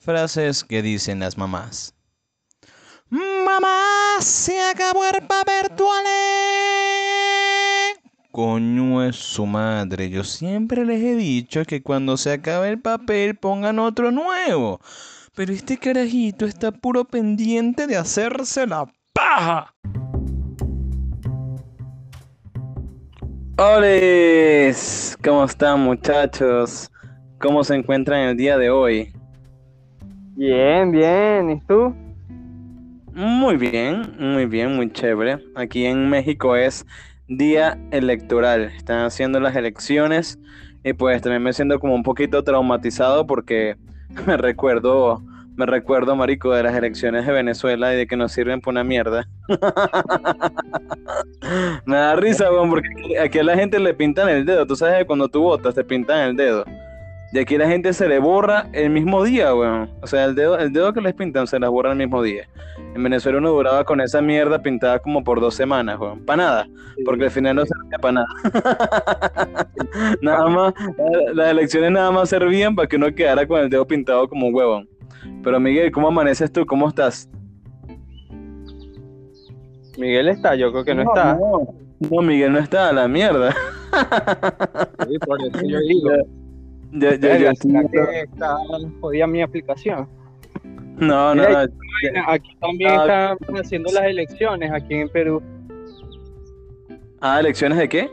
Frases que dicen las mamás. Mamá, se acabó el papel toalé. Coño es su madre. Yo siempre les he dicho que cuando se acabe el papel pongan otro nuevo. Pero este carajito está puro pendiente de hacerse la paja. Hola, ¿cómo están muchachos? ¿Cómo se encuentran el día de hoy? Bien, bien, ¿y tú? Muy bien, muy bien, muy chévere. Aquí en México es día electoral, están haciendo las elecciones y pues también me siento como un poquito traumatizado porque me recuerdo, me recuerdo, marico, de las elecciones de Venezuela y de que no sirven por una mierda. me da risa, porque aquí a la gente le pintan el dedo, tú sabes que cuando tú votas te pintan el dedo. Y aquí la gente se le borra el mismo día, weón. O sea, el dedo, el dedo que les pintan se las borra el mismo día. En Venezuela uno duraba con esa mierda pintada como por dos semanas, weón. Para nada. Porque al final no servía para nada. nada más, las elecciones nada más servían para que uno quedara con el dedo pintado como un huevón. Pero Miguel, ¿cómo amaneces tú? ¿Cómo estás? Miguel está, yo creo que no, está. No, no, Miguel no está, a la mierda. Sí, por eso yo digo. Ya, ya, Verga, ya, ¿será que está jodida mi aplicación? No, no, no. Aquí también Ah. están haciendo las elecciones, aquí en Perú, Ah, ¿elecciones de qué?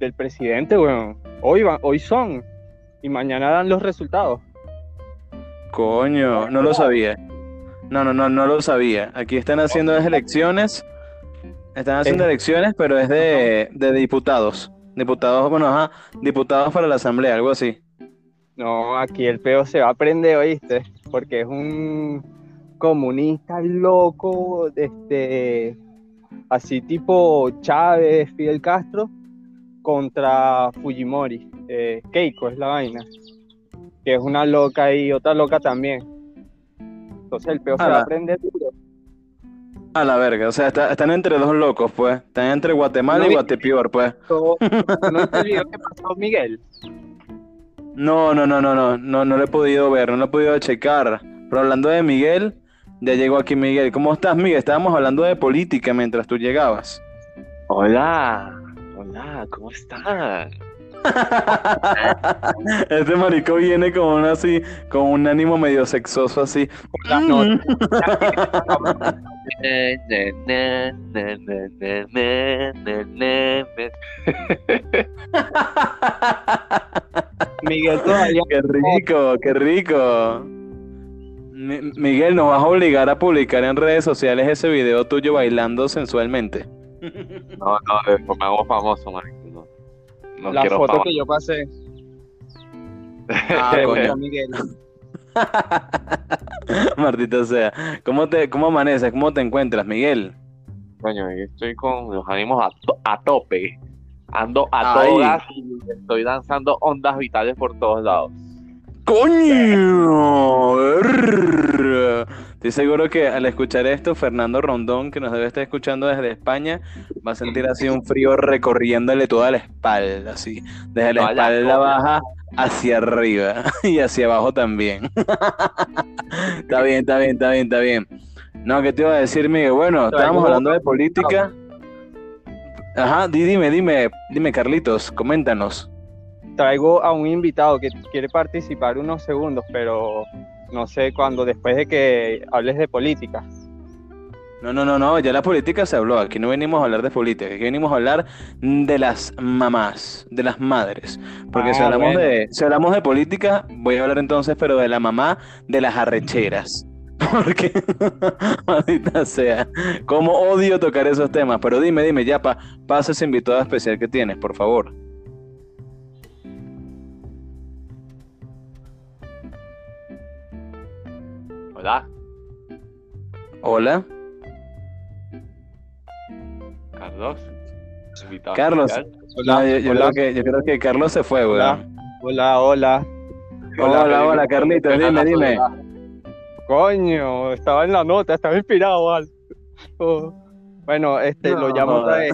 del presidente, weón. Hoy, va, hoy son, y mañana dan los resultados. Coño, no lo sabía. No, no, no, no lo sabía. Aquí están haciendo las elecciones. Están haciendo Eh. elecciones, pero es de, de diputados. Diputados, bueno, ajá, diputados para la asamblea, algo así. No, aquí el peo se va a prender, ¿oíste? Porque es un comunista loco, este, así tipo Chávez, Fidel Castro, contra Fujimori. Eh, Keiko es la vaina. Que es una loca y otra loca también. Entonces el peo se va a prender duro. A la verga, o sea, está- están entre dos locos, pues. Están entre Guatemala y No, Guatepeor, pues. ¿No viste el video que pasó Miguel? No, no, no, no, no, no, no lo he podido ver, no lo he podido checar. Pero hablando de Miguel, ya llegó aquí Miguel. ¿Cómo estás, Miguel? Estábamos hablando de política mientras tú llegabas. Hola, hola, ¿cómo están? este marico viene con un así, con un ánimo medio sexoso así. Las. Mm. Miguel todavía. Qué rico, qué rico. Miguel, nos vas a obligar a publicar en redes sociales ese video tuyo bailando sensualmente. No, no, me hago famoso, marico. No, la quiero foto fama. que yo pasé. Ah, coño. Miguel. Maldita sea. ¿Cómo te, cómo amaneces? ¿Cómo te encuentras, Miguel? Coño, yo estoy con los ánimos a, to- a tope. Ando a Ay. todas y estoy lanzando ondas vitales por todos lados. ¡Coño! Estoy seguro que al escuchar esto, Fernando Rondón, que nos debe estar escuchando desde España, va a sentir así un frío recorriéndole toda la espalda, así, desde la espalda baja hacia arriba y hacia abajo también. Está bien, está bien, está bien, está bien. No, ¿qué te iba a decir, Miguel? Bueno, estábamos hablando de política. Ajá, di- dime, dime, dime, Carlitos, coméntanos. Traigo a un invitado que quiere participar unos segundos, pero no sé cuándo, después de que hables de política. No, no, no, no, ya la política se habló. Aquí no venimos a hablar de política, aquí venimos a hablar de las mamás, de las madres. Porque si Ah, hablamos bueno. de, si hablamos de política, voy a hablar entonces, pero de la mamá de las arrecheras. Porque, maldita sea, cómo odio tocar esos temas. Pero dime, dime, ya pa, pasa ese invitado especial que tienes, por favor. Hola, Hola, Carlos. Carlos. especial. No, yo, yo hola, creo que, yo creo que Carlos se fue, Hola. weón. hola, hola. Hola, hola, hola, Carlitos, dime, dime. Coño, estaba en la nota, estaba inspirado, Val. Oh. Bueno, este, lo llamo otra jodas. vez.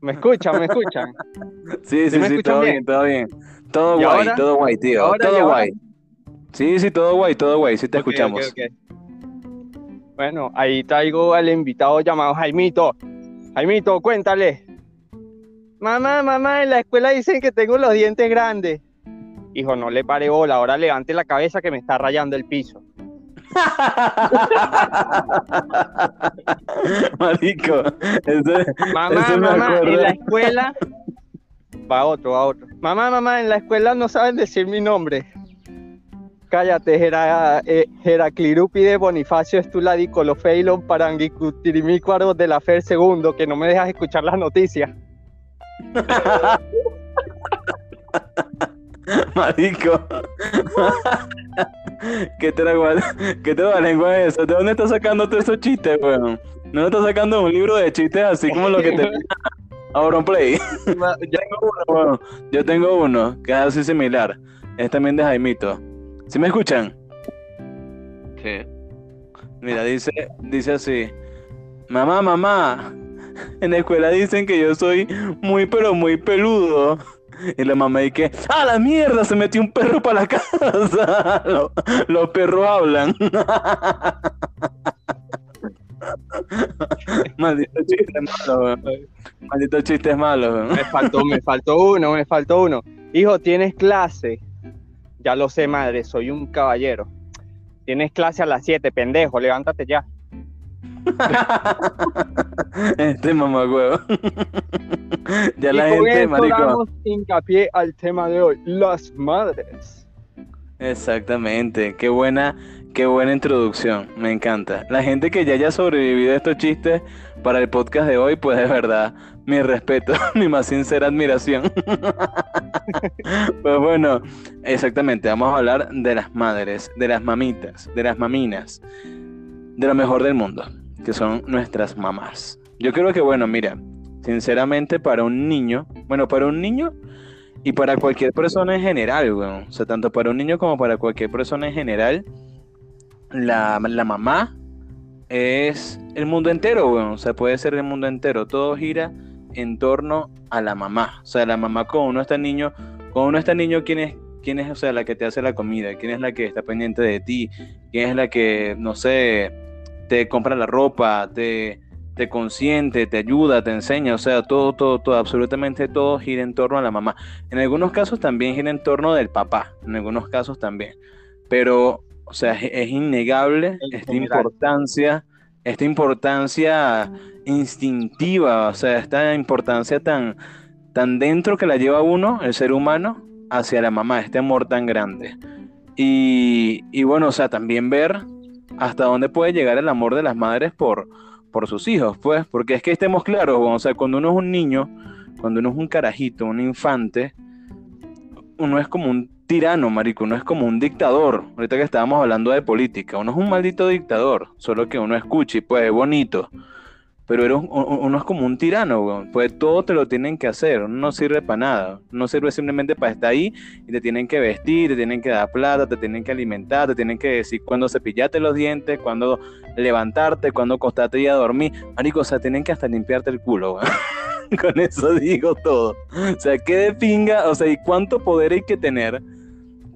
¿Me escuchan? ¿Me escuchan? Sí, ¿Sí sí, me sí, escuchan todo bien? bien, todo bien. Todo ¿Y guay, ahora? todo guay, tío. ¿Ahora y todo ahora? Sí, sí, todo guay, todo guay, sí te escuchamos. Bueno, ahí traigo al invitado llamado Jaimito. Jaimito, cuéntale. Mamá, mamá, en la escuela dicen que tengo los dientes grandes. Hijo, no le pare bola, ahora levante la cabeza que me está rayando el piso. Marico, ese- Mamá, Ese mamá, en la escuela. Va otro, va otro. Mamá, mamá, en la escuela no saben decir mi nombre. Cállate, Hera, eh, Heraclirúpide Bonifacio Estuladicolophilon Paranguicutirimícuaro de la FER segundo, que no me dejas escuchar las noticias. Marico. ¿Qué te ¿Qué te da lengua es eso? ¿De dónde estás sacando todos esos chistes, weón? ¿No estás sacando un libro de chistes así como lo que te Auronplay? Ya- tengo uno, weón. Yo tengo uno que es así similar. Es también de Jaimito. ¿Sí me escuchan? Sí. Mira, dice, dice así. Mamá, mamá. En la escuela dicen que yo soy muy pero muy peludo. Y la mamá dice, ¡ah, la mierda! Se metió un perro para la casa. Los, los perros hablan. Maldito chiste malo. Maldito chiste malo. Me faltó, me faltó uno, me faltó uno. Hijo, ¿tienes clase? Ya lo sé, madre, soy un caballero. Tienes clase a las 7, pendejo, levántate ya. Este mamá huevo. Ya y la con gente, damos hincapié al tema de hoy, las madres. Exactamente, qué buena, qué buena introducción, me encanta. La gente que ya haya sobrevivido a estos chistes para el podcast de hoy, pues de verdad, mi respeto, mi más sincera admiración. Pues bueno, exactamente, vamos a hablar de las madres, de las mamitas, de las maminas, de lo mejor del mundo, que son nuestras mamás. Yo creo que, bueno, mira, sinceramente para un niño, bueno, para un niño y para cualquier persona en general, weón. O sea, tanto para un niño como para cualquier persona en general, la, la mamá es el mundo entero, weón. O sea, puede ser el mundo entero. Todo gira en torno a la mamá. O sea, la mamá cuando uno está niño, cuando uno está niño, ¿quién es, quién es, o sea, la que te hace la comida? ¿Quién es la que está pendiente de ti? ¿Quién es la que, no sé, te compra la ropa, te, te consiente, te ayuda, te enseña? O sea, todo, todo, todo, absolutamente todo gira en torno a la mamá. En algunos casos también gira en torno del papá, en algunos casos también. Pero, o sea, es, es innegable En esta general. importancia, esta importancia instintiva, o sea, esta importancia tan, tan dentro que la lleva uno, el ser humano, hacia la mamá, este amor tan grande. Y, y bueno, o sea, también ver hasta dónde puede llegar el amor de las madres por, por sus hijos, pues, porque es que estemos claros, o sea, cuando uno es un niño, cuando uno es un carajito, un infante, uno es como un tirano, marico, uno es como un dictador. Ahorita que estábamos hablando de política, uno es un maldito dictador, solo que uno escucha y pues es bonito. Pero uno es como un tirano. Pues todo te lo tienen que hacer, uno no sirve para nada. No sirve simplemente para estar ahí y te tienen que vestir, te tienen que dar plata, te tienen que alimentar, te tienen que decir cuándo cepillarte los dientes, cuándo levantarte, cuándo acostarte y a dormir. Marico, o sea, tienen que hasta limpiarte el culo. Con eso digo todo. O sea, qué de pinga, o sea, y cuánto poder hay que tener,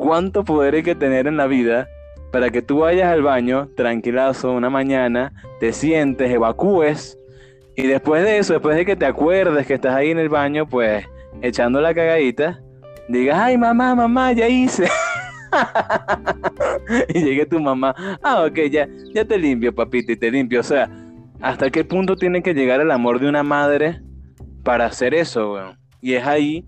cuánto poder hay que tener en la vida para que tú vayas al baño tranquilazo una mañana, te sientes, evacúes, y después de eso, después de que te acuerdes que estás ahí en el baño, pues echando la cagadita, digas, ay mamá, mamá, ya hice. y llegue tu mamá, ah, ok, ya, ya te limpio, papito, y te limpio. O sea, ¿hasta qué punto tiene que llegar el amor de una madre para hacer eso, weón? Y es ahí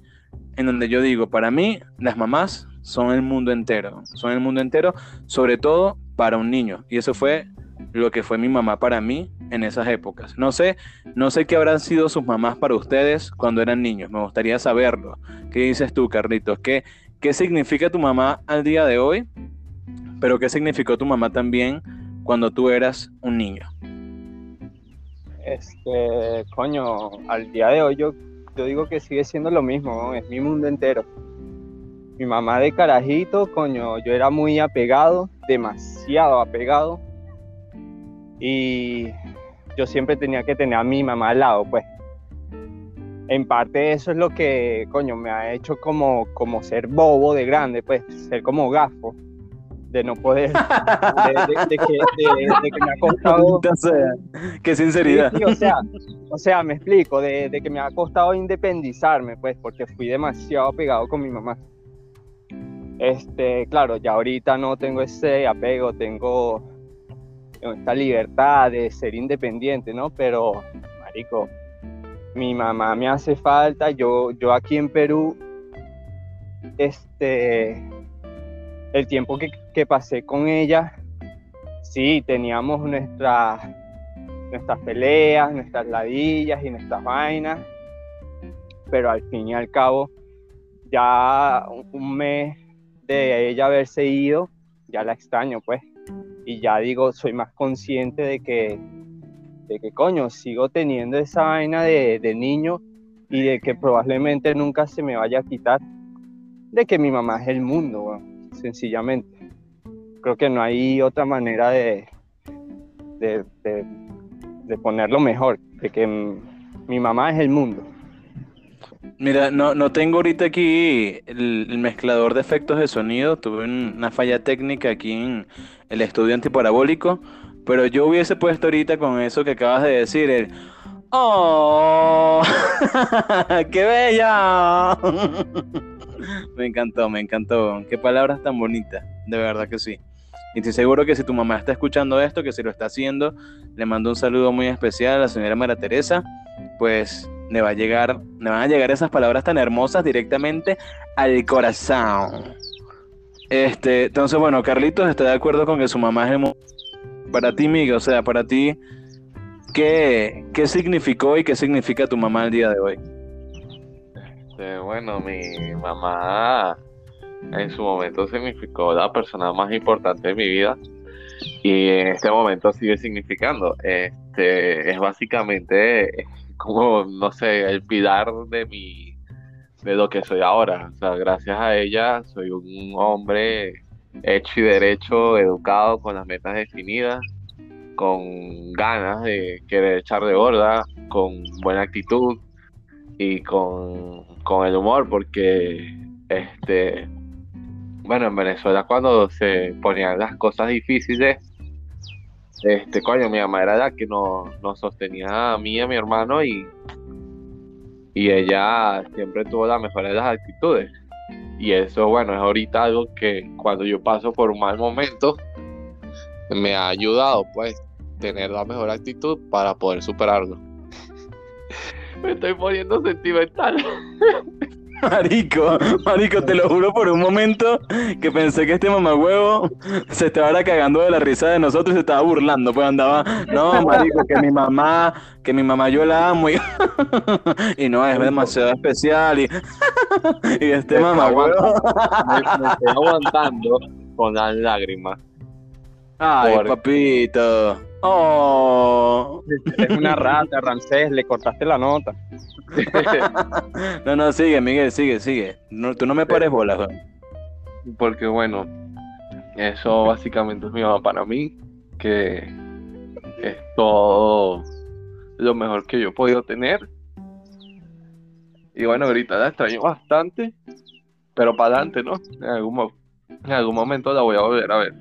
en donde yo digo, para mí, las mamás son el mundo entero. Son el mundo entero, sobre todo para un niño. Y eso fue lo que fue mi mamá para mí en esas épocas. No sé, no sé qué habrán sido sus mamás para ustedes cuando eran niños. Me gustaría saberlo. ¿Qué dices tú, Carlitos? ¿Qué, qué significa tu mamá al día de hoy? Pero qué significó tu mamá también cuando tú eras un niño. Este, coño, al día de hoy yo, yo digo que sigue siendo lo mismo, es mi mundo entero. Mi mamá de carajito, coño, yo era muy apegado, demasiado apegado. Y yo siempre tenía que tener a mi mamá al lado, pues. En parte eso es lo que, coño, me ha hecho como, como ser bobo de grande, pues, ser como gafo. de no poder, de, de- de que, de- que me ha costado. Qué sinceridad. Sí, sí, o sea, o sea, me explico, de, de que me ha costado independizarme, pues, porque fui demasiado pegado con mi mamá. Este, claro, ya ahorita no tengo ese apego, tengo esta libertad de ser independiente, ¿no? Pero, marico, mi mamá me hace falta, yo, yo aquí en Perú, este, el tiempo que, que pasé con ella, sí, teníamos nuestra nuestras peleas, nuestras ladillas y nuestras vainas, pero al fin y al cabo, ya un mes de ella haberse ido, ya la extraño, pues, y ya digo, soy más consciente de que, de que coño, sigo teniendo esa vaina de, de niño y de que probablemente nunca se me vaya a quitar, de que mi mamá es el mundo, sencillamente. Creo que no hay otra manera de, de, de de ponerlo mejor, de que mi mamá es el mundo. Mira, no, no tengo ahorita aquí el, mezclador de efectos de sonido. Tuve un- una falla técnica aquí en el estudio antiparabólico. Pero yo hubiese puesto ahorita con eso que acabas de decir, el ¡Oh! ¡Qué bella! Me encantó, me encantó. Qué palabras tan bonitas, de verdad que sí. Y estoy seguro que si tu mamá está escuchando esto, que si lo está haciendo, le mando un saludo muy especial a la señora María Teresa, pues le va a llegar, le van a llegar esas palabras tan hermosas directamente al corazón. Este, entonces, bueno, Carlitos está de acuerdo con que su mamá es Para ti, Miguel, o sea, para ti, ¿qué, qué significó y qué significa tu mamá el día de hoy? Este, bueno, mi mamá en su momento significó la persona más importante de mi vida y en este momento sigue significando. Este, es básicamente como, no sé, el pilar de mi, de lo que soy ahora. O sea, gracias a ella soy un hombre hecho y derecho, educado, con las metas definidas, con ganas de querer echar de borda, con buena actitud y con, con el humor, porque este bueno, en Venezuela cuando se ponían las cosas difíciles, este coño, mi mamá era la que nos, nos sostenía a mí y a mi hermano y, y ella siempre tuvo la mejor de las actitudes. Y eso, bueno, es ahorita algo que cuando yo paso por un mal momento, me ha ayudado, pues, tener la mejor actitud para poder superarlo. me estoy poniendo sentimental. Marico, marico, te lo juro por un momento que pensé que este mamagüevo se estaba cagando de la risa de nosotros y se estaba burlando, pues andaba, no, marico, que mi mamá, que mi mamá yo la amo y, y no, es demasiado especial y, y este mamagüevo, me, me estoy aguantando con las lágrimas. ay, Por- papito, oh, Es una rata, Ramsés, le cortaste la nota. no, no, sigue, Miguel, sigue, sigue, no, tú no me pares bolas. Porque bueno, eso básicamente es mi mamá para mí, que es todo lo mejor que yo he podido tener. Y bueno, ahorita la extraño bastante, pero para adelante, ¿no? En algún, en algún momento la voy a volver a ver.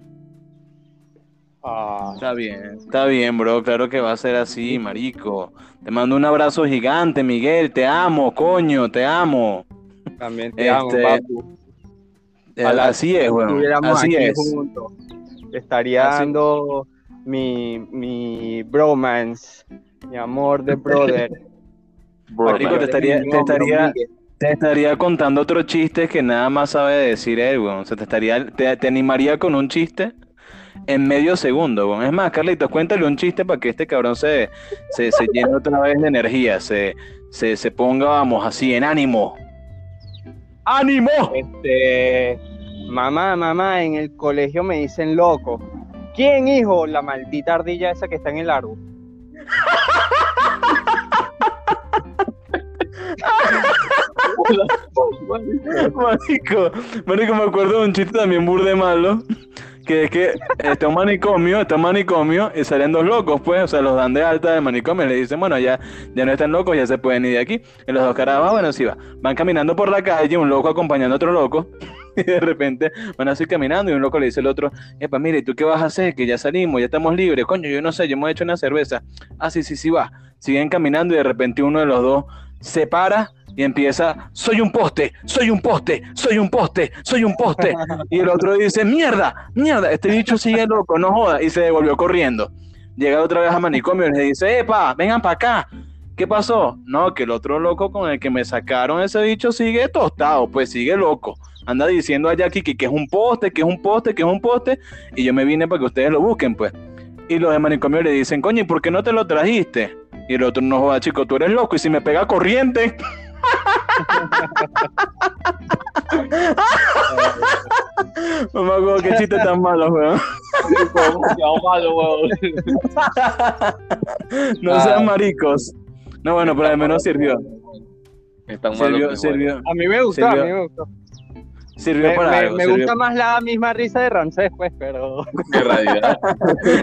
Ah, Está bien, está bien, bro. Claro que va a ser así, marico. Te mando un abrazo gigante, Miguel. Te amo, coño, te amo. también te amo, Este, papu. Eh, así es, estuviéramos Así es. juntos. Estaría Así- dando mi, mi bromance, mi amor de brother. Marico, te estaría, te estaría, te estaría contando otros chistes que nada más sabe decir él, weón. O sea, te estaría, te, te animaría con un chiste en medio segundo. Es más, Carlitos, cuéntale un chiste para que este cabrón se, se, se llene otra vez de energía, se, se, se ponga, vamos, así, en ánimo. ¡Ánimo! Este, mamá, mamá, en el colegio me dicen loco. ¿Quién, hijo? La maldita ardilla esa que está en el árbol. Marico, marico, me acuerdo de un chiste también burde malo, que es que está un manicomio, está un manicomio y salen dos locos, pues, o sea, los dan de alta del manicomio y le dicen, bueno, ya, ya no están locos, ya se pueden ir de aquí. Y los dos carajos, ah, bueno, sí va, van caminando por la calle, un loco acompañando a otro loco, Y de repente van así caminando y un loco le dice al otro, epa, mire, ¿tú qué vas a hacer? Que ya salimos, ya estamos libres. Coño, yo no sé, yo me he hecho una cerveza. Ah, sí, sí, sí, va. Siguen caminando y de repente uno de los dos se para y empieza, soy un poste, soy un poste, soy un poste, soy un poste. Y el otro dice, mierda, mierda, este bicho sigue loco, no joda. Y se devolvió corriendo. Llega otra vez a manicomio y le dice, epa, vengan para acá. ¿Qué pasó? No, que el otro loco con el que me sacaron ese bicho sigue tostado, pues sigue loco. Anda diciendo a Jackie que, que es un poste, que es un poste, que es un poste. Y yo me vine para que ustedes lo busquen, pues. Y los de manicomio le dicen, coño, ¿y por qué no te lo trajiste? Y el otro, no joda, chico, tú eres loco. Y si me pega corriente. No me acuerdo qué chiste tan malo, weón. malo, weón. No sean maricos. No, bueno, pero al menos sirvió. Están malos. Sirvió, sirvió. A mí me gustó, a mí me gustó. Sirvió Me, para me- algo. me sirvió. gusta más la misma risa de Ramsés, pues, pero realidad.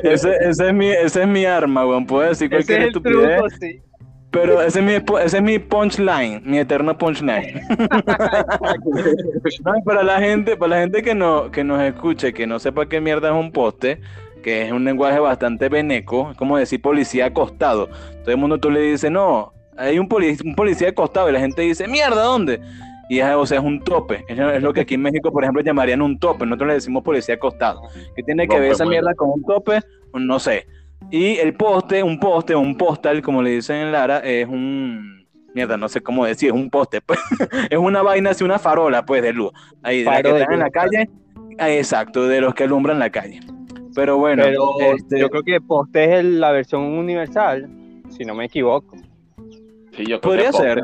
Ese, ese es mi, ese es mi arma, weón. Puedo decir ese cualquier es el estupidez. truco, sí. Pero ese es mi, ese es mi punchline, mi eterno punchline. No, para la gente, para la gente que no, que nos escuche, que no sepa qué mierda es un poste, que es un lenguaje bastante veneco, es como decir policía acostado. Todo el mundo tú le dices, no, hay un, poli- un policía acostado y la gente dice, mierda, ¿dónde? Y es, o sea, es un tope. Es, es lo que aquí en México, por ejemplo, llamarían un tope. Nosotros le decimos policía acostado. ¿Qué tiene que ver Rompe esa mierda con un tope? No sé. Y el poste, un poste, un postal, como le dicen en Lara, es un. Mierda, no sé cómo decir, es un poste, pues. es una vaina así, una farola, pues, de luz. Ahí, de que de están en la calle. Ah, exacto, de los que alumbran la calle. Pero bueno, Pero este, yo creo que Poste es la versión universal, si no me equivoco. Sí, yo creo Podría que ser.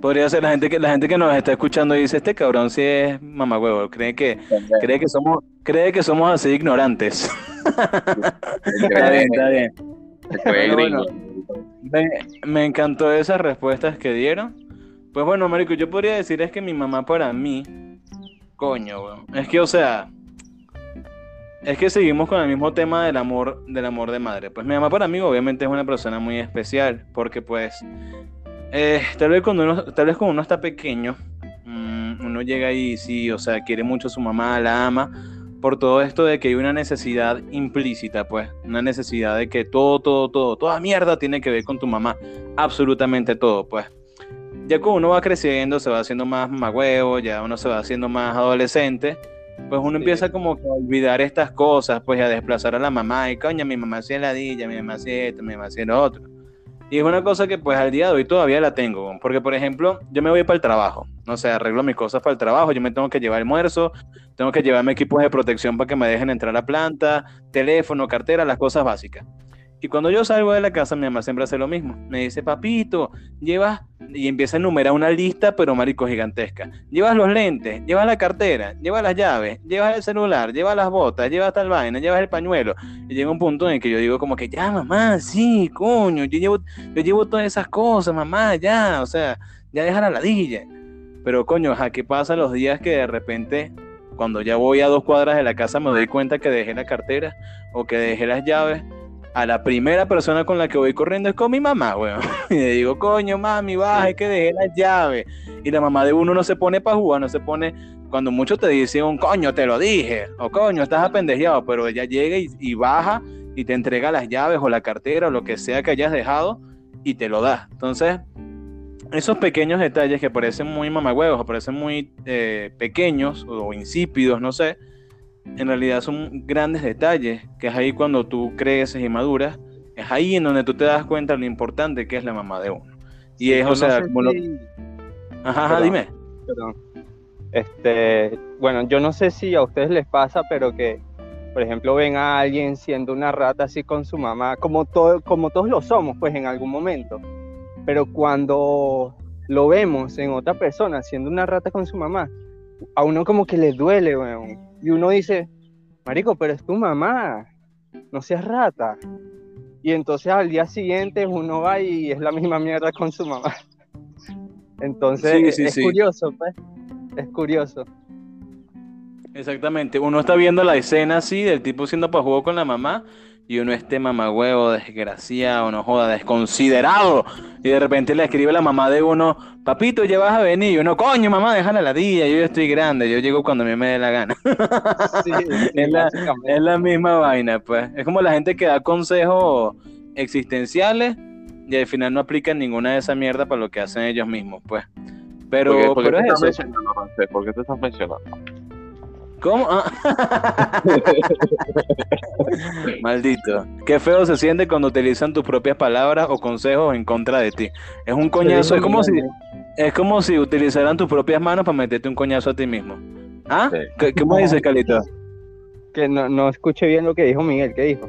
podría ser la gente que la gente que nos está escuchando y dice, este cabrón sí es mamagüevo, cree que, cree que somos, cree que somos así ignorantes. está bien, está bien. Bueno. Me, me encantó esas respuestas que dieron. Pues bueno, marico, yo podría decir es que mi mamá para mí, coño, weón. Es que, o sea, es que seguimos con el mismo tema del amor, del amor de madre. Pues mi mamá para mí obviamente es una persona muy especial, porque pues, eh, tal vez cuando uno, tal vez cuando uno está pequeño, mm, uno llega ahí, sí, o sea, quiere mucho a su mamá, la ama, por todo esto de que hay una necesidad implícita, pues, una necesidad de que todo, todo, todo, toda mierda tiene que ver con tu mamá, absolutamente todo, pues. Ya cuando uno va creciendo, se va haciendo más magüevo, ya uno se va haciendo más adolescente, pues uno Sí. empieza como que a olvidar estas cosas, pues a desplazar a la mamá, y coño, mi mamá hacía ladilla, mi mamá hacía esto, mi mamá hacía lo otro. Y es una cosa que pues al día de hoy todavía la tengo, porque por ejemplo, yo me voy para el trabajo, no sé, arreglo mis cosas para el trabajo, yo me tengo que llevar almuerzo, tengo que llevarme equipos de protección para que me dejen entrar a la planta, teléfono, cartera, las cosas básicas. Y cuando yo salgo de la casa, mi mamá siempre hace lo mismo. Me dice, papito, llevas, y empieza a enumerar una lista, pero marico gigantesca. Llevas los lentes, llevas la cartera, llevas las llaves, llevas el celular, llevas las botas, llevas tal vaina, llevas el pañuelo. Y llega un punto en el que yo digo como que, ya, mamá, sí, coño, yo llevo, yo llevo todas esas cosas, mamá, ya, o sea, ya deja la ladilla. Pero coño, ¿a qué pasa los días que de repente, cuando ya voy a dos cuadras de la casa, me doy cuenta que dejé la cartera o que dejé las llaves? A la primera persona con la que voy corriendo es con mi mamá, weón. Y le digo, coño, mami, baja, es que dejé las llaves. Y la mamá de uno no se pone para jugar, no se pone. Cuando muchos te dicen coño, te lo dije, o coño, estás apendejeado, pero ella llega y, baja y te entrega las llaves o la cartera o lo que sea que hayas dejado y te lo da. Entonces, esos pequeños detalles que parecen muy mamagüevos parecen muy eh, pequeños o insípidos, no sé, en realidad son grandes detalles, que es ahí cuando tú creces y maduras, es ahí en donde tú te das cuenta lo importante que es la mamá de uno. Y es, Yo o no sea, como lo... si- Ajá, ajá, Perdón. dime. perdón. Este, bueno, yo no sé si a ustedes les pasa, pero que, por ejemplo, ven a alguien siendo una rata así con su mamá, como, todo, como todos lo somos, pues en algún momento. Pero cuando lo vemos en otra persona siendo una rata con su mamá, a uno como que le duele, weón. Y uno dice, marico, pero es tu mamá, no seas rata. Y entonces al día siguiente uno va y es la misma mierda con su mamá. Entonces Sí, es, sí, es sí. curioso, pues. Es curioso. Exactamente, uno está viendo la escena así del tipo siendo para juego con la mamá y uno esté mamagüevo, desgraciado, no joda, desconsiderado. Y de repente le escribe la mamá de uno, papito, ya vas a venir. Y uno, coño, mamá, déjala la día, yo ya estoy grande, yo llego cuando a mí me dé la gana. Sí, es, la, básicamente. es la misma vaina, pues. Es como la gente que da consejos existenciales y al final no aplican ninguna de esa mierda para lo que hacen ellos mismos, pues. Pero, ¿Por qué- por qué pero te es estás eso. mencionando? ¿Por qué te estás mencionando? ¿Cómo? Ah. Maldito. Qué feo se siente cuando utilizan tus propias palabras o consejos en contra de ti. Es un coñazo, es como si, es como si utilizaran tus propias manos para meterte un coñazo a ti mismo. ¿Ah? Sí. ¿Qué, dices, Calito? Que no, no escuché bien lo que dijo Miguel, ¿qué dijo?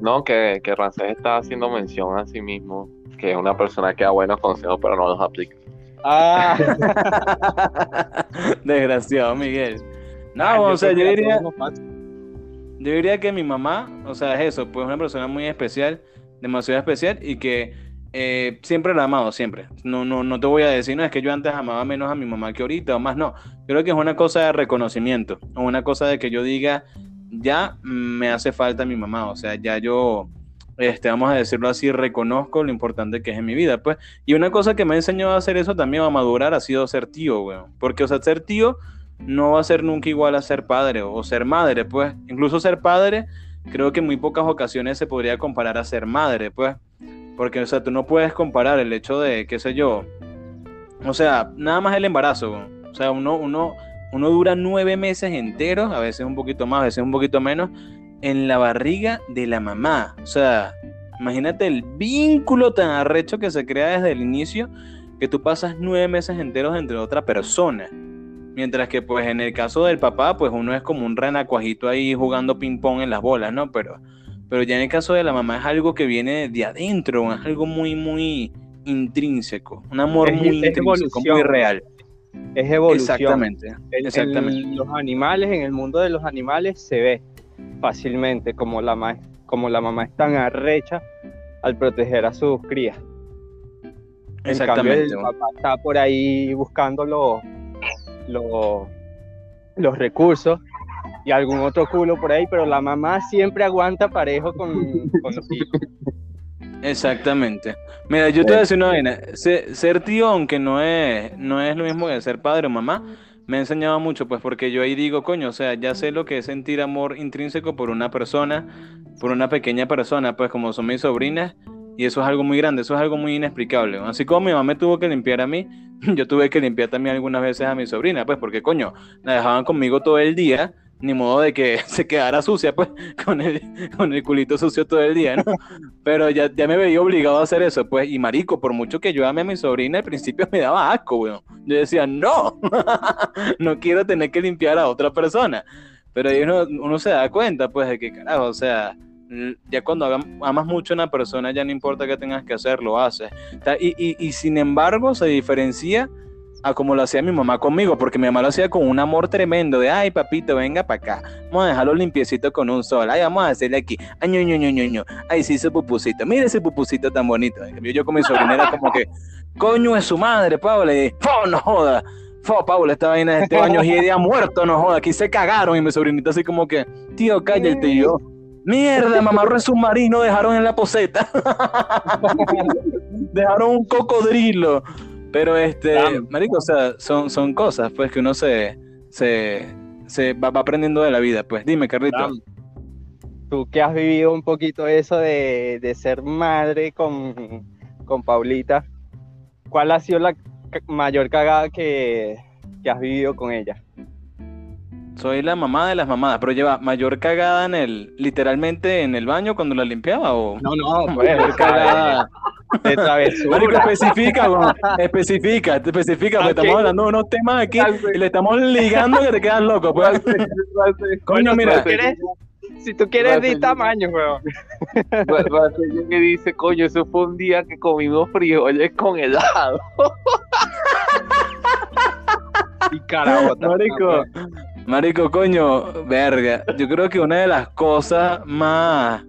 No, que, que Rancés está haciendo mención a sí mismo, que es una persona que da buenos consejos, pero no los aplica. Ah, Desgraciado, Miguel. No, o sea, yo diría, yo diría que mi mamá, o sea, es eso, pues una persona muy especial, demasiado especial y que eh, siempre la he amado, siempre. No, no, no te voy a decir, no, es que yo antes amaba menos a mi mamá que ahorita o más, no. Creo que es una cosa de reconocimiento, o una cosa de que yo diga, ya me hace falta mi mamá, o sea, ya yo, este, vamos a decirlo así, reconozco lo importante que es en mi vida, pues. Y una cosa que me ha enseñado a hacer eso también, a madurar, ha sido ser tío, weón. Porque, o sea, ser tío no va a ser nunca igual a ser padre o ser madre, pues. Incluso ser padre, creo que en muy pocas ocasiones se podría comparar a ser madre, pues. Porque, o sea, tú no puedes comparar el hecho de, qué sé yo, o sea, nada más el embarazo, o sea, uno, uno, uno dura nueve meses enteros, a veces un poquito más, a veces un poquito menos, en la barriga de la mamá. O sea, imagínate el vínculo tan arrecho que se crea desde el inicio, que tú pasas nueve meses enteros entre otra persona. Mientras que, pues, en el caso del papá, pues uno es como un renacuajito ahí jugando ping-pong en las bolas, ¿no? Pero, pero ya en el caso de la mamá es algo que viene de adentro, es algo muy, muy intrínseco. Un amor Es- muy es intrínseco, muy real. es evolución. Exactamente. En- exactamente. En los animales, en el mundo de los animales, se ve fácilmente como la, ma- como la mamá es tan arrecha al proteger a sus crías. En cambio, Exactamente. el papá está por ahí buscando los, los, recursos y algún otro culo por ahí, pero la mamá siempre aguanta parejo con, los hijos. Exactamente. Mira, yo te voy a decir una vaina. Se- Ser tío, aunque no es, no es lo mismo que ser padre o mamá, me ha enseñado mucho, pues porque yo ahí digo, coño, o sea, ya sé lo que es sentir amor intrínseco por una persona, por una pequeña persona, pues como son mis sobrinas, y eso es algo muy grande, eso es algo muy inexplicable. Así como mi mamá me tuvo que limpiar a mí, yo tuve que limpiar también algunas veces a mi sobrina, pues porque, coño, la dejaban conmigo todo el día, ni modo de que se quedara sucia, pues, con el, con el culito sucio todo el día, ¿no? Pero ya, ya me veía obligado a hacer eso, pues, y marico, por mucho que yo ame a mi sobrina, al principio me daba asco, weón. Yo decía, no, no quiero tener que limpiar a otra persona. Pero ahí uno, uno se da cuenta, pues, de que, carajo, o sea, ya cuando amas mucho a una persona, ya no importa qué tengas que hacer, lo haces. Y, sin embargo, se diferencia a como lo hacía mi mamá conmigo, porque mi mamá lo hacía con un amor tremendo, de, ay, papito, venga para acá, vamos a dejarlo limpiecito con un sol, ay, vamos a hacerle aquí, ay, ño, ño, ño, ño, ay, sí, ese pupusito, mire ese pupusito tan bonito. Yo con mi sobrina como que, coño es su madre, Paula, y, ¡fo, no joda! Fo, Paula, esta vaina de este baño y ha muerto, no joda, aquí se cagaron, y mi sobrinita así como que, tío, cállate, yo. Mierda, mamarro el submarino, dejaron en la poseta. dejaron un cocodrilo. Pero este, Damn. marico, o sea, son, son cosas pues que uno se, se, se va, va aprendiendo de la vida, pues. Dime, Carlito. Tú que has vivido un poquito eso de, de ser madre con, con Paulita, ¿cuál ha sido la mayor cagada que, que has vivido con ella? Soy la mamá de las mamadas, pero lleva mayor cagada en el, literalmente en el baño cuando la limpiaba o No, no, mayor cagada. de travesura. Marico, especifica, weón, especifica, especifica, porque estamos hablando de unos temas aquí y le estamos ligando que te quedas loco, pues. Coño, mira, Si tú quieres, di tamaño, weón. Que dice, coño, eso fue un día que comimos frijoles con helado. Y carabota. Marico, marico, coño, verga. Yo creo que una de las cosas más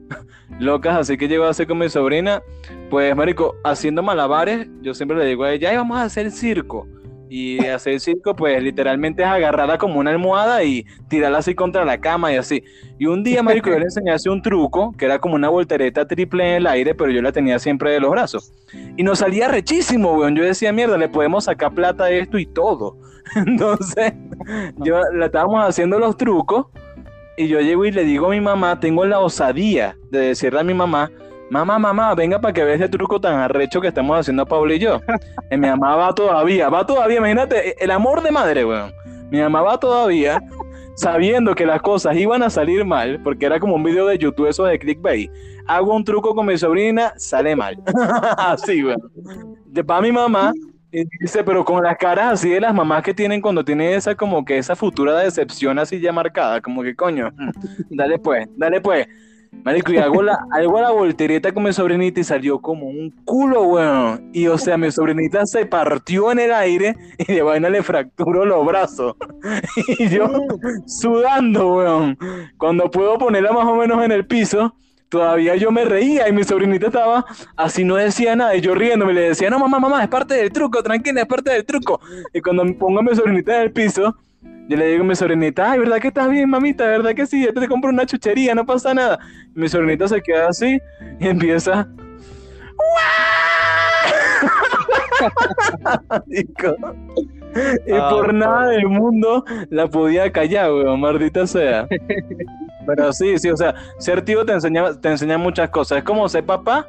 locas así que llegó a hacer con mi sobrina, pues, marico, haciendo malabares, yo siempre le digo a ella, ay, vamos a hacer circo. Y hacer circo, pues literalmente es agarrarla como una almohada y tirarla así contra la cama y así. Y un día, marico, yo le enseñé un truco, que era como una voltereta triple en el aire, pero yo la tenía siempre de los brazos. Y nos salía rechísimo, weón. Yo decía, mierda, le podemos sacar plata a esto y todo. Entonces, yo la estábamos haciendo los trucos y yo llego y le digo a mi mamá, tengo la osadía de decirle a mi mamá, mamá, mamá, venga para que veas este truco tan arrecho que estamos haciendo Pablo y yo. Y mi mamá va todavía, va todavía, imagínate, el amor de madre, weón. Mi mamá va todavía sabiendo que las cosas iban a salir mal, porque era como un video de YouTube eso de clickbait. Hago un truco con mi sobrina, sale mal. Así, weón. De para mi mamá, y dice, pero con las caras así de las mamás que tienen cuando tienen esa como que esa futura decepción así ya marcada, como que coño, dale pues, dale pues. Marico, y hago la, hago la voltereta con mi sobrinita y salió como un culo, weón. Y o sea, mi sobrinita se partió en el aire y de vaina le fracturó los brazos. y yo sudando, weón. Cuando puedo ponerla más o menos en el piso, todavía yo me reía y mi sobrinita estaba así, no decía nada, y yo riéndome le decía, no, mamá, mamá, es parte del truco, tranquila, es parte del truco. Y cuando pongo a mi sobrinita en el piso, yo le digo a mi sobrinita, ay, ¿verdad que estás bien, mamita? ¿Verdad que sí? Yo te compro una chuchería, no pasa nada. Y mi sobrinita se queda así y empieza... y por nada del mundo la podía callar, weón, maldita sea. Pero sí, sí, o sea, ser tío te enseña, te enseña muchas cosas. Es como ser papá,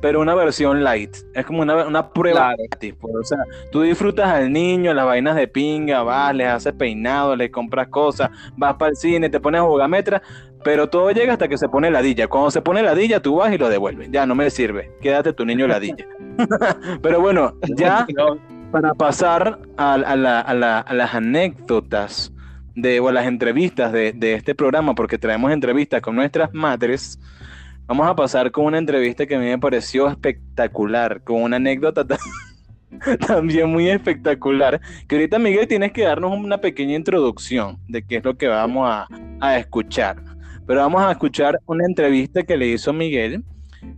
pero una versión light. Es como una, una prueba. Tipo, o sea, tú disfrutas al niño, las vainas de pinga, vas, les haces peinado, le compras cosas, vas para el cine, te pones a jugar metra, pero todo llega hasta que se pone ladilla. Cuando se pone ladilla, tú vas y lo devuelves. Ya, no me sirve. Quédate tu niño ladilla. pero bueno, ya para pasar a, a, la, a, la, a las anécdotas de, o las entrevistas de, de, este programa, porque traemos entrevistas con nuestras madres, vamos a pasar con una entrevista que a mí me pareció espectacular, con una anécdota también muy espectacular, que ahorita Miguel tienes que darnos una pequeña introducción de qué es lo que vamos a, escuchar. Pero vamos a escuchar una entrevista que le hizo Miguel,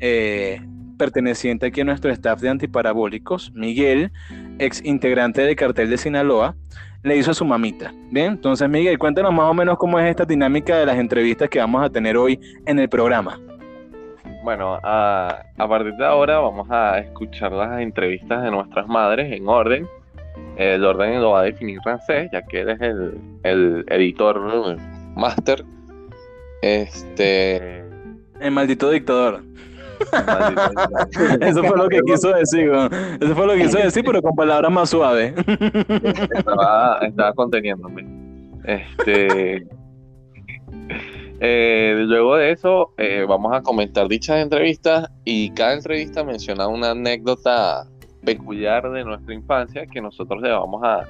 eh, perteneciente aquí a nuestro staff de antiparabólicos, Miguel, ex integrante del cartel de Sinaloa, le hizo a su mamita. Bien, entonces Miguel, cuéntanos más o menos cómo es esta dinámica de las entrevistas que vamos a tener hoy en el programa. Bueno, a, a partir de ahora vamos a escuchar las entrevistas de nuestras madres en orden. El orden lo va a definir Rancés, ya que él es el, el editor máster. Este. El maldito dictador. Eso fue lo que quiso decir, Eso fue lo que quiso decir, pero con palabras más suaves. Estaba, estaba conteniéndome. Este. Eh, luego de eso, eh, vamos a comentar dichas entrevistas y cada entrevista menciona una anécdota peculiar de nuestra infancia que nosotros le vamos a,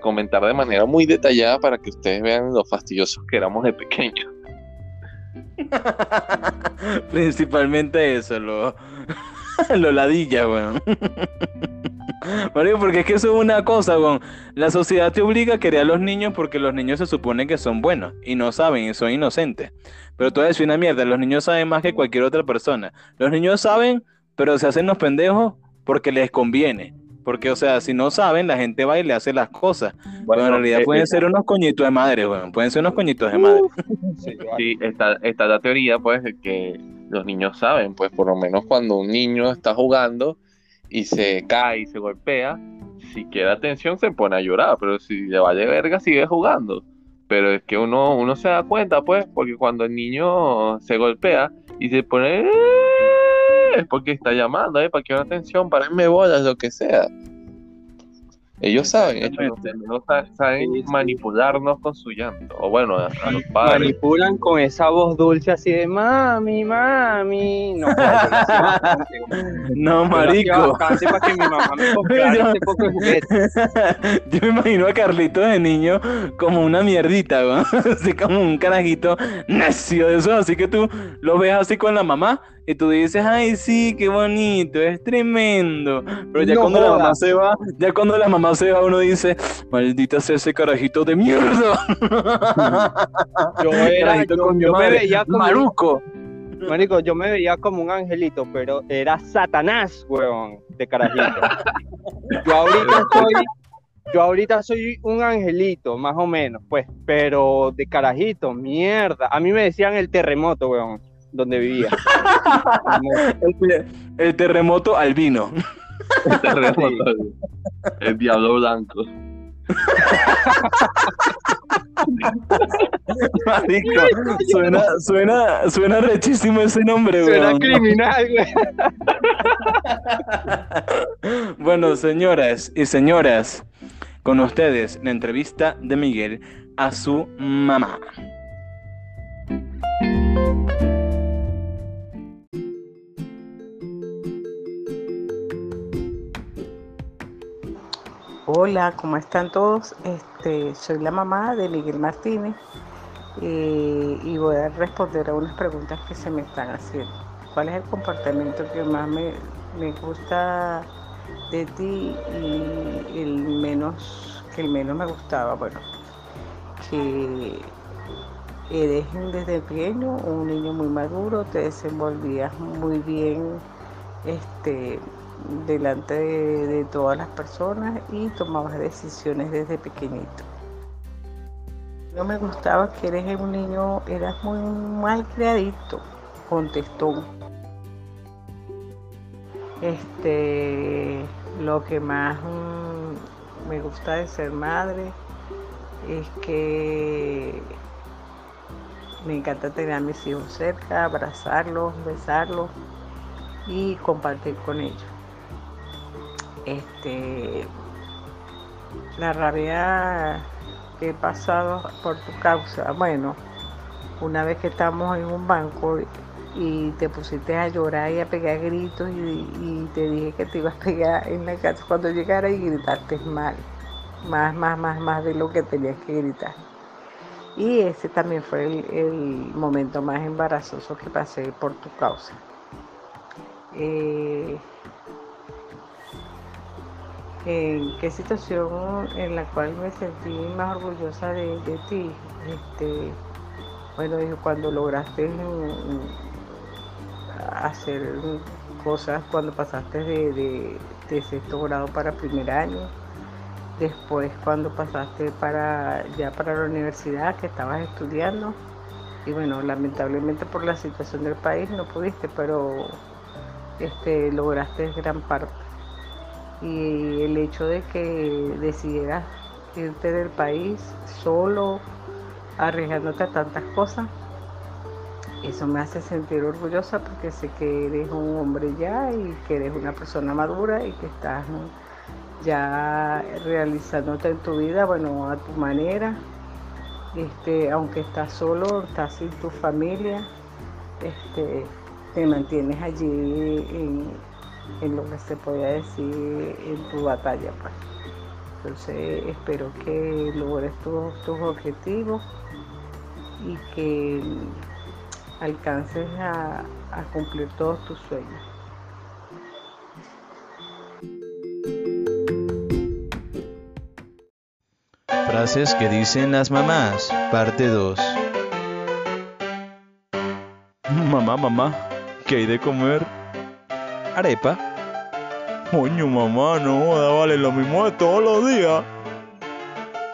comentar de manera muy detallada para que ustedes vean lo fastidiosos que éramos de pequeños. Principalmente eso, lo, lo ladilla, weón. porque es que eso es una cosa, weón. La sociedad te obliga a querer a los niños porque los niños se suponen que son buenos y no saben y son inocentes. Pero todo es una mierda, los niños saben más que cualquier otra persona. Los niños saben, pero se hacen los pendejos porque les conviene. Porque, o sea, si no saben, la gente va y le hace las cosas. Bueno, en realidad eh, pueden eh, ser unos coñitos de madre, bueno, pueden ser unos coñitos de madre. Sí, está, está la teoría, pues, de que los niños saben, pues, por lo menos cuando un niño está jugando y se cae y se golpea, si queda atención se pone a llorar, pero si le vale verga sigue jugando. Pero es que uno, uno se da cuenta, pues, porque cuando el niño se golpea y se pone es porque está llamando, ¿eh? Para que una atención, parenme bolas, lo que sea. Ellos saben, ellos saben manipularnos con su llanto. O bueno, a, los padres. Manipulan con esa voz dulce así de mami, mami. No, no marico. Yo me imagino a Carlito de niño como una mierdita, ¿no? así como un carajito necio de eso. Así que tú lo ves así con la mamá y tú dices, ay, sí, qué bonito, es tremendo. Pero ya cuando la mamá se va, ya cuando la mamá se va, uno dice, maldita sea ese carajito de mierda. Yo, era, yo, me veía como Maruco. Marico, yo me veía como un angelito, pero era Satanás, weón, de carajito. Yo ahorita estoy yo ahorita soy un angelito, más o menos, pues, pero de carajito, mierda. A mí me decían el terremoto, weón, donde vivía. el, el terremoto albino. El terremoto, el diablo blanco. Marico, suena, suena, suena rechísimo ese nombre, güey. Suena criminal, güey. bueno, señoras y señoras, con ustedes la entrevista de Miguel a su mamá. Hola, ¿cómo están todos? Este, soy la mamá de Miguel Martínez eh, y voy a responder a unas preguntas que se me están haciendo. ¿Cuál es el comportamiento que más me, gusta de ti y el menos que el menos me gustaba? Bueno, que eres desde pequeño un niño muy maduro, te desenvolvías muy bien, este delante de, todas las personas y tomabas decisiones desde pequeñito. No me gustaba que eres un niño, eras muy mal criadito, contestó. Este, lo que más mm, me gusta de ser madre es que me encanta tener a mis hijos cerca, abrazarlos, besarlos y compartir con ellos. Este, la rabia que he pasado por tu causa, bueno, una vez que estamos en un banco y te pusiste a llorar y a pegar gritos y, te dije que te ibas a pegar en la casa cuando llegara y gritaste mal, más, más, más, más de lo que tenías que gritar. Y ese también fue el, momento más embarazoso que pasé por tu causa. Eh, en qué situación en la cual me sentí más orgullosa de, ti. Este, bueno, cuando lograste hacer cosas, cuando pasaste de, sexto grado para primer año, después cuando pasaste para ya para la universidad que estabas estudiando y bueno lamentablemente por la situación del país no pudiste pero este lograste gran parte y el hecho de que decidieras irte del país solo, arriesgándote a tantas cosas, eso me hace sentir orgullosa porque sé que eres un hombre ya y que eres una persona madura y que estás ya realizándote en tu vida, bueno, a tu manera. Este, aunque estás solo, estás sin tu familia, este, te mantienes allí en, en lo que se podía decir en tu batalla. Pues. Entonces espero que logres tus objetivos y que alcances a, a cumplir todos tus sueños. Frases que dicen las mamás, parte 2. Mamá, mamá, ¿qué hay de comer? Arepa. Coño, mamá, no vale lo mismo de todos los días.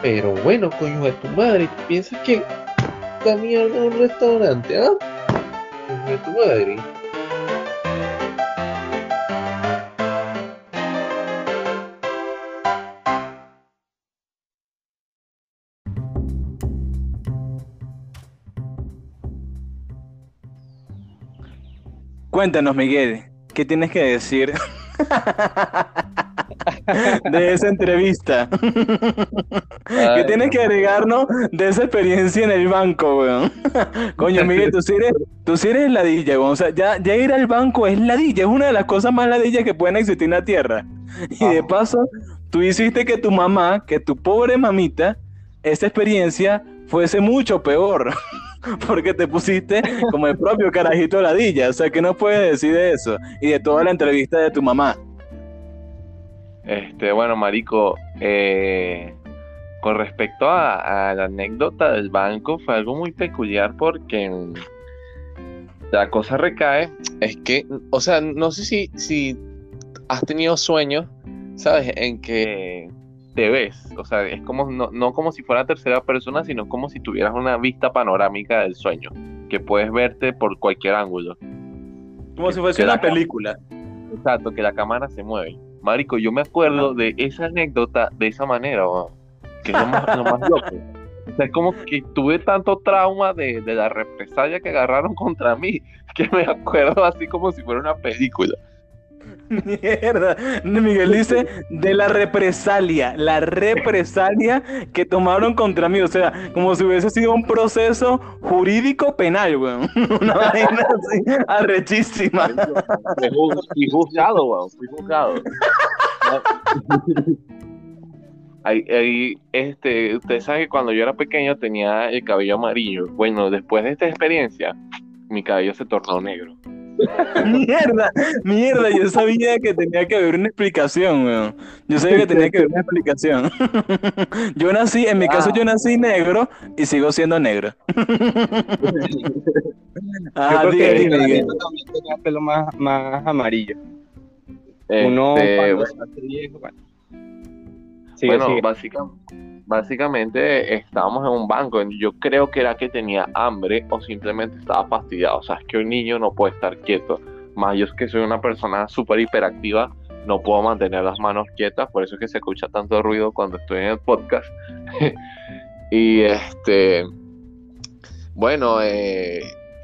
Pero bueno, coño, de tu madre, ¿piensas que algo en un restaurante, ah? Coño, de tu madre. Cuéntanos, Miguel, ¿Qué tienes que decir de esa entrevista? ¿Qué tienes que agregarnos de esa experiencia en el banco, weón? Coño, Miguel, tú sí eres, tú sí eres ladilla, weón. O sea, ya, ya ir al banco es ladilla, es una de las cosas más ladillas que pueden existir en la tierra. Y de paso, tú hiciste que tu mamá, que tu pobre mamita, esa experiencia fuese mucho peor. porque te pusiste como el propio carajito ladilla. O sea, ¿qué nos puedes decir de eso? Y de toda la entrevista de tu mamá. Este, bueno, Marico, eh, con respecto a, la anécdota del banco, fue algo muy peculiar porque la cosa recae, es que, o sea, no sé si, si has tenido sueños, ¿sabes? En que te ves. O sea, es como no, no como si fuera tercera persona, sino como si tuvieras una vista panorámica del sueño, que puedes verte por cualquier ángulo. Como si fuese una película. Exacto, que la cámara se mueve. Marico, yo me acuerdo de esa anécdota de esa manera, que es lo más, lo más loco. O sea, es como que tuve tanto trauma de, de la represalia que agarraron contra mí, que me acuerdo así como si fuera una película. Mierda. Miguel dice de la represalia, la represalia que tomaron contra mí. O sea, como si hubiese sido un proceso jurídico penal, weón. Una vaina así, arrechísima. Fui juzgado, weón, fui juzgado. Ahí, ahí, este, usted sabe que cuando yo era pequeño tenía el cabello amarillo. Bueno, después de esta experiencia, mi cabello se tornó negro. Mierda, mierda. Yo sabía que tenía que haber una explicación, weón. Yo sabía que tenía que haber una explicación. Yo nací, en mi caso, yo nací negro y sigo siendo negro. Ah, Yo creo diga, que diga, también tenía pelo más, más amarillo. Uno Este, cuando se hace viejo, bueno. Sigue, bueno, sigue. básicamente estábamos en un banco. Yo creo que era que tenía hambre o simplemente estaba fastidiado. O sea, es que un niño no puede estar quieto. Más yo es que soy una persona súper hiperactiva, no puedo mantener las manos quietas, por eso es que se escucha tanto ruido cuando estoy en el podcast. y este, bueno, eh,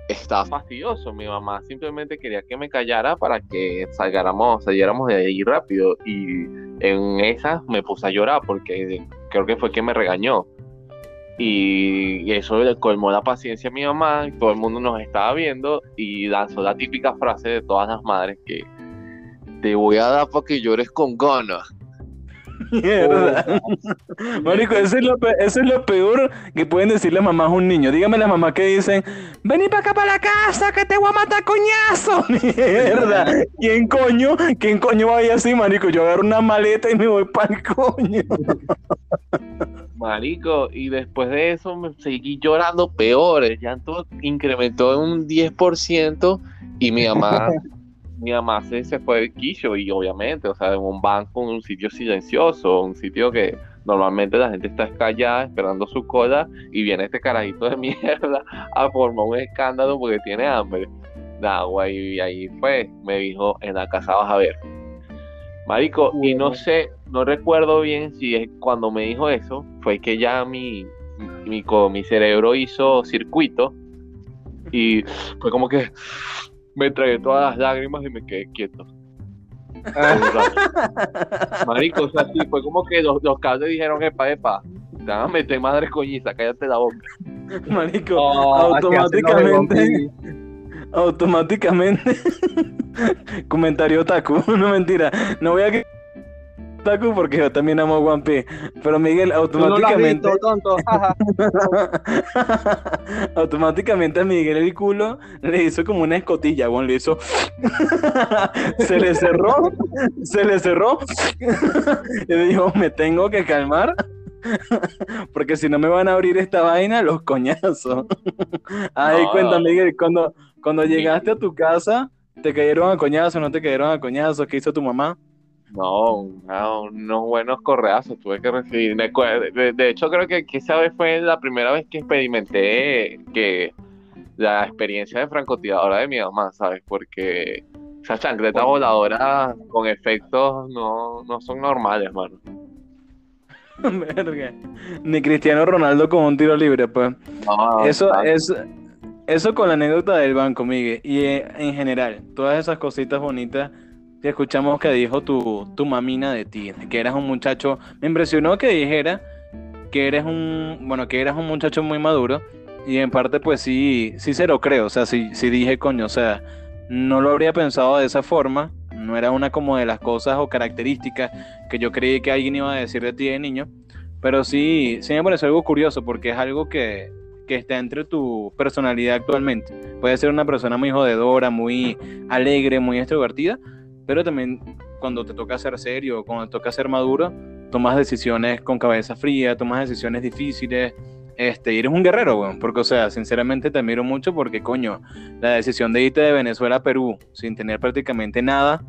estaba fastidioso. Mi mamá simplemente quería que me callara para que salgáramos, saliéramos de ahí rápido. Y en esas me puse a llorar porque creo que fue que me regañó. Y eso le colmó la paciencia a mi mamá, y todo el mundo nos estaba viendo y lanzó la típica frase de todas las madres que te voy a dar para que llores con ganas. Mierda. Marico, eso es, lo pe- eso es lo peor que pueden decirle mamás a un niño. Dígame las mamás que dicen, vení para acá para la casa que te voy a matar coñazo. Mierda. ¿Quién coño? ¿Quién coño vaya así, marico? Yo agarro una maleta y me voy para el coño. Marico, y después de eso me seguí llorando peor. El llanto incrementó en un 10% y mi mamá, mi mamá se, se fue del quicho y obviamente, o sea, en un banco, en un sitio silencioso, un sitio que normalmente la gente está callada esperando su cola y viene este carajito de mierda a formar un escándalo porque tiene hambre. Nah, güey, y ahí fue, me dijo, en la casa vas a ver. Marico, y no sé, no recuerdo bien si es cuando me dijo eso, fue que ya mi, mi, mi cerebro hizo circuito y fue como que me tragué todas las lágrimas y me quedé quieto. Marico, o sea, sí, fue como que los, los cables dijeron, epa, epa, te van a meter madre coñiza, cállate la boca. Marico, oh, automáticamente, automáticamente. Comentario otaku, no mentira. No voy a que otaku porque yo también amo One Piece. Pero Miguel, no automáticamente. visto, tonto. Automáticamente a Miguel el culo le hizo como una escotilla, weón, le hizo. se le cerró, se le cerró. y dijo, me tengo que calmar. Porque si no me van a abrir esta vaina, los coñazos. Ay, No. cuenta, Miguel, cuando, cuando llegaste a tu casa, ¿te cayeron a coñazos? ¿No te cayeron a coñazos? ¿Qué hizo tu mamá? No, no, unos buenos correazos tuve que recibir. De, de hecho, creo que, que esa vez fue la primera vez que experimenté que la experiencia de francotiradora de mi mamá, ¿sabes? Porque esas chancletas voladoras con efectos no, no son normales, mano. Verga. Ni Cristiano Ronaldo con un tiro libre, pues. No, Eso, es, eso con la anécdota del banco, Miguel. Y eh, en general, todas esas cositas bonitas que escuchamos que dijo tu, tu mamina de ti, que eras un muchacho. Me impresionó que dijera que eres un, bueno, que eras un muchacho muy maduro. Y en parte, pues sí, sí se lo creo. O sea, sí, sí dije, coño, o sea, no lo habría pensado de esa forma. No era una como de las cosas o características que yo creí que alguien iba a decir de ti de niño. Pero sí, sí me pareció algo curioso porque es algo que, que está entre tu personalidad actualmente. Puede ser una persona muy jodedora, muy alegre, muy extrovertida, pero también cuando te toca ser serio, cuando te toca ser maduro, tomas decisiones con cabeza fría, tomas decisiones difíciles. Este, y eres un guerrero, weón, porque, o sea, sinceramente te admiro mucho porque, coño, la decisión de irte de Venezuela a Perú sin tener prácticamente nada,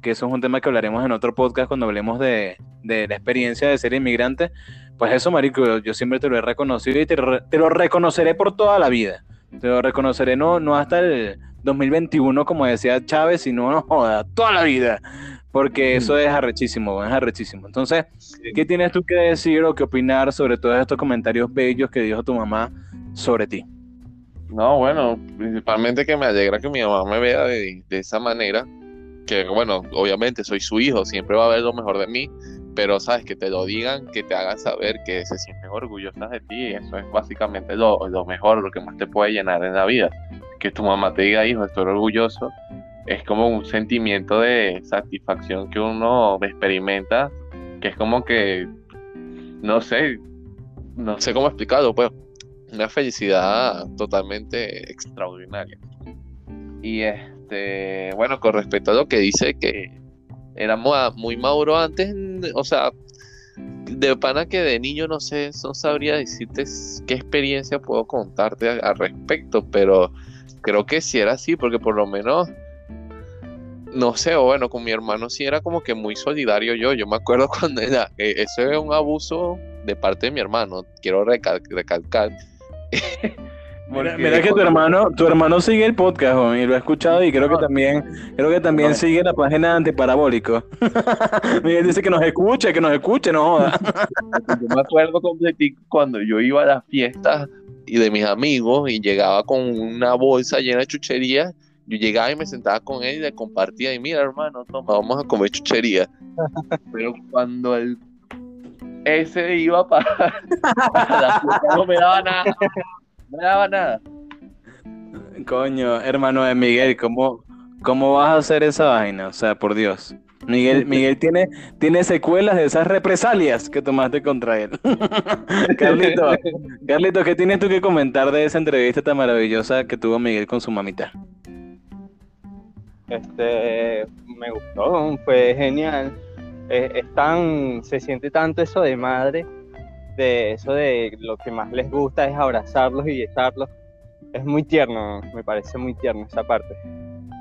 que eso es un tema que hablaremos en otro podcast cuando hablemos de, de la experiencia de ser inmigrante, pues eso, marico, yo, siempre te lo he reconocido y te, te, lo reconoceré por toda la vida. Te lo reconoceré no, no hasta el 2021, como decía Chávez, sino, no joda, toda la vida. Porque eso es arrechísimo, es arrechísimo. Entonces, ¿qué tienes tú que decir o que opinar sobre todos estos comentarios bellos que dijo tu mamá sobre ti? No, bueno, principalmente que me alegra que mi mamá me vea de, de esa manera, que bueno, obviamente soy su hijo, siempre va a ver lo mejor de mí, pero sabes, que te lo digan, que te hagan saber que se sienten orgullosas de ti, y eso es básicamente lo, lo mejor, lo que más te puede llenar en la vida. Que tu mamá te diga, hijo, estoy orgulloso, es como un sentimiento de satisfacción que uno experimenta, que es como que, no sé, no sé cómo explicarlo, pues, una felicidad totalmente extraordinaria. Y este, bueno, con respecto a lo que dice que era muy maduro antes, o sea, de pana que de niño no sé, no sabría decirte qué experiencia puedo contarte al respecto, pero creo que sí era así, porque por lo menos, no sé, o bueno, con mi hermano sí era como que muy solidario yo, yo me acuerdo cuando era, eh, eso es un abuso de parte de mi hermano, quiero recalcar. Mira, que tu hermano, tu hermano sigue el podcast, y lo ha escuchado y creo que también, creo que también sigue la página antiparabólico. Miguel dice que nos escuche, que nos escuche, no joda. yo me acuerdo cuando yo iba a las fiestas y de mis amigos y llegaba con una bolsa llena de chucherías, yo llegaba y me sentaba con él y le compartía y mira hermano, toma, vamos a comer chuchería. Pero cuando el ese iba para, para la fiesta no me daba nada no daba nada. Coño, hermano de Miguel, ¿cómo, ¿cómo vas a hacer esa vaina? O sea, por Dios. Miguel, Miguel tiene, tiene secuelas de esas represalias que tomaste contra él. Carlito, Carlito, ¿qué tienes tú que comentar de esa entrevista tan maravillosa que tuvo Miguel con su mamita? Este, me gustó, fue genial. es tan, se siente tanto eso de madre de eso de lo que más les gusta es abrazarlos y estarlos. Es muy tierno, me parece muy tierno esa parte.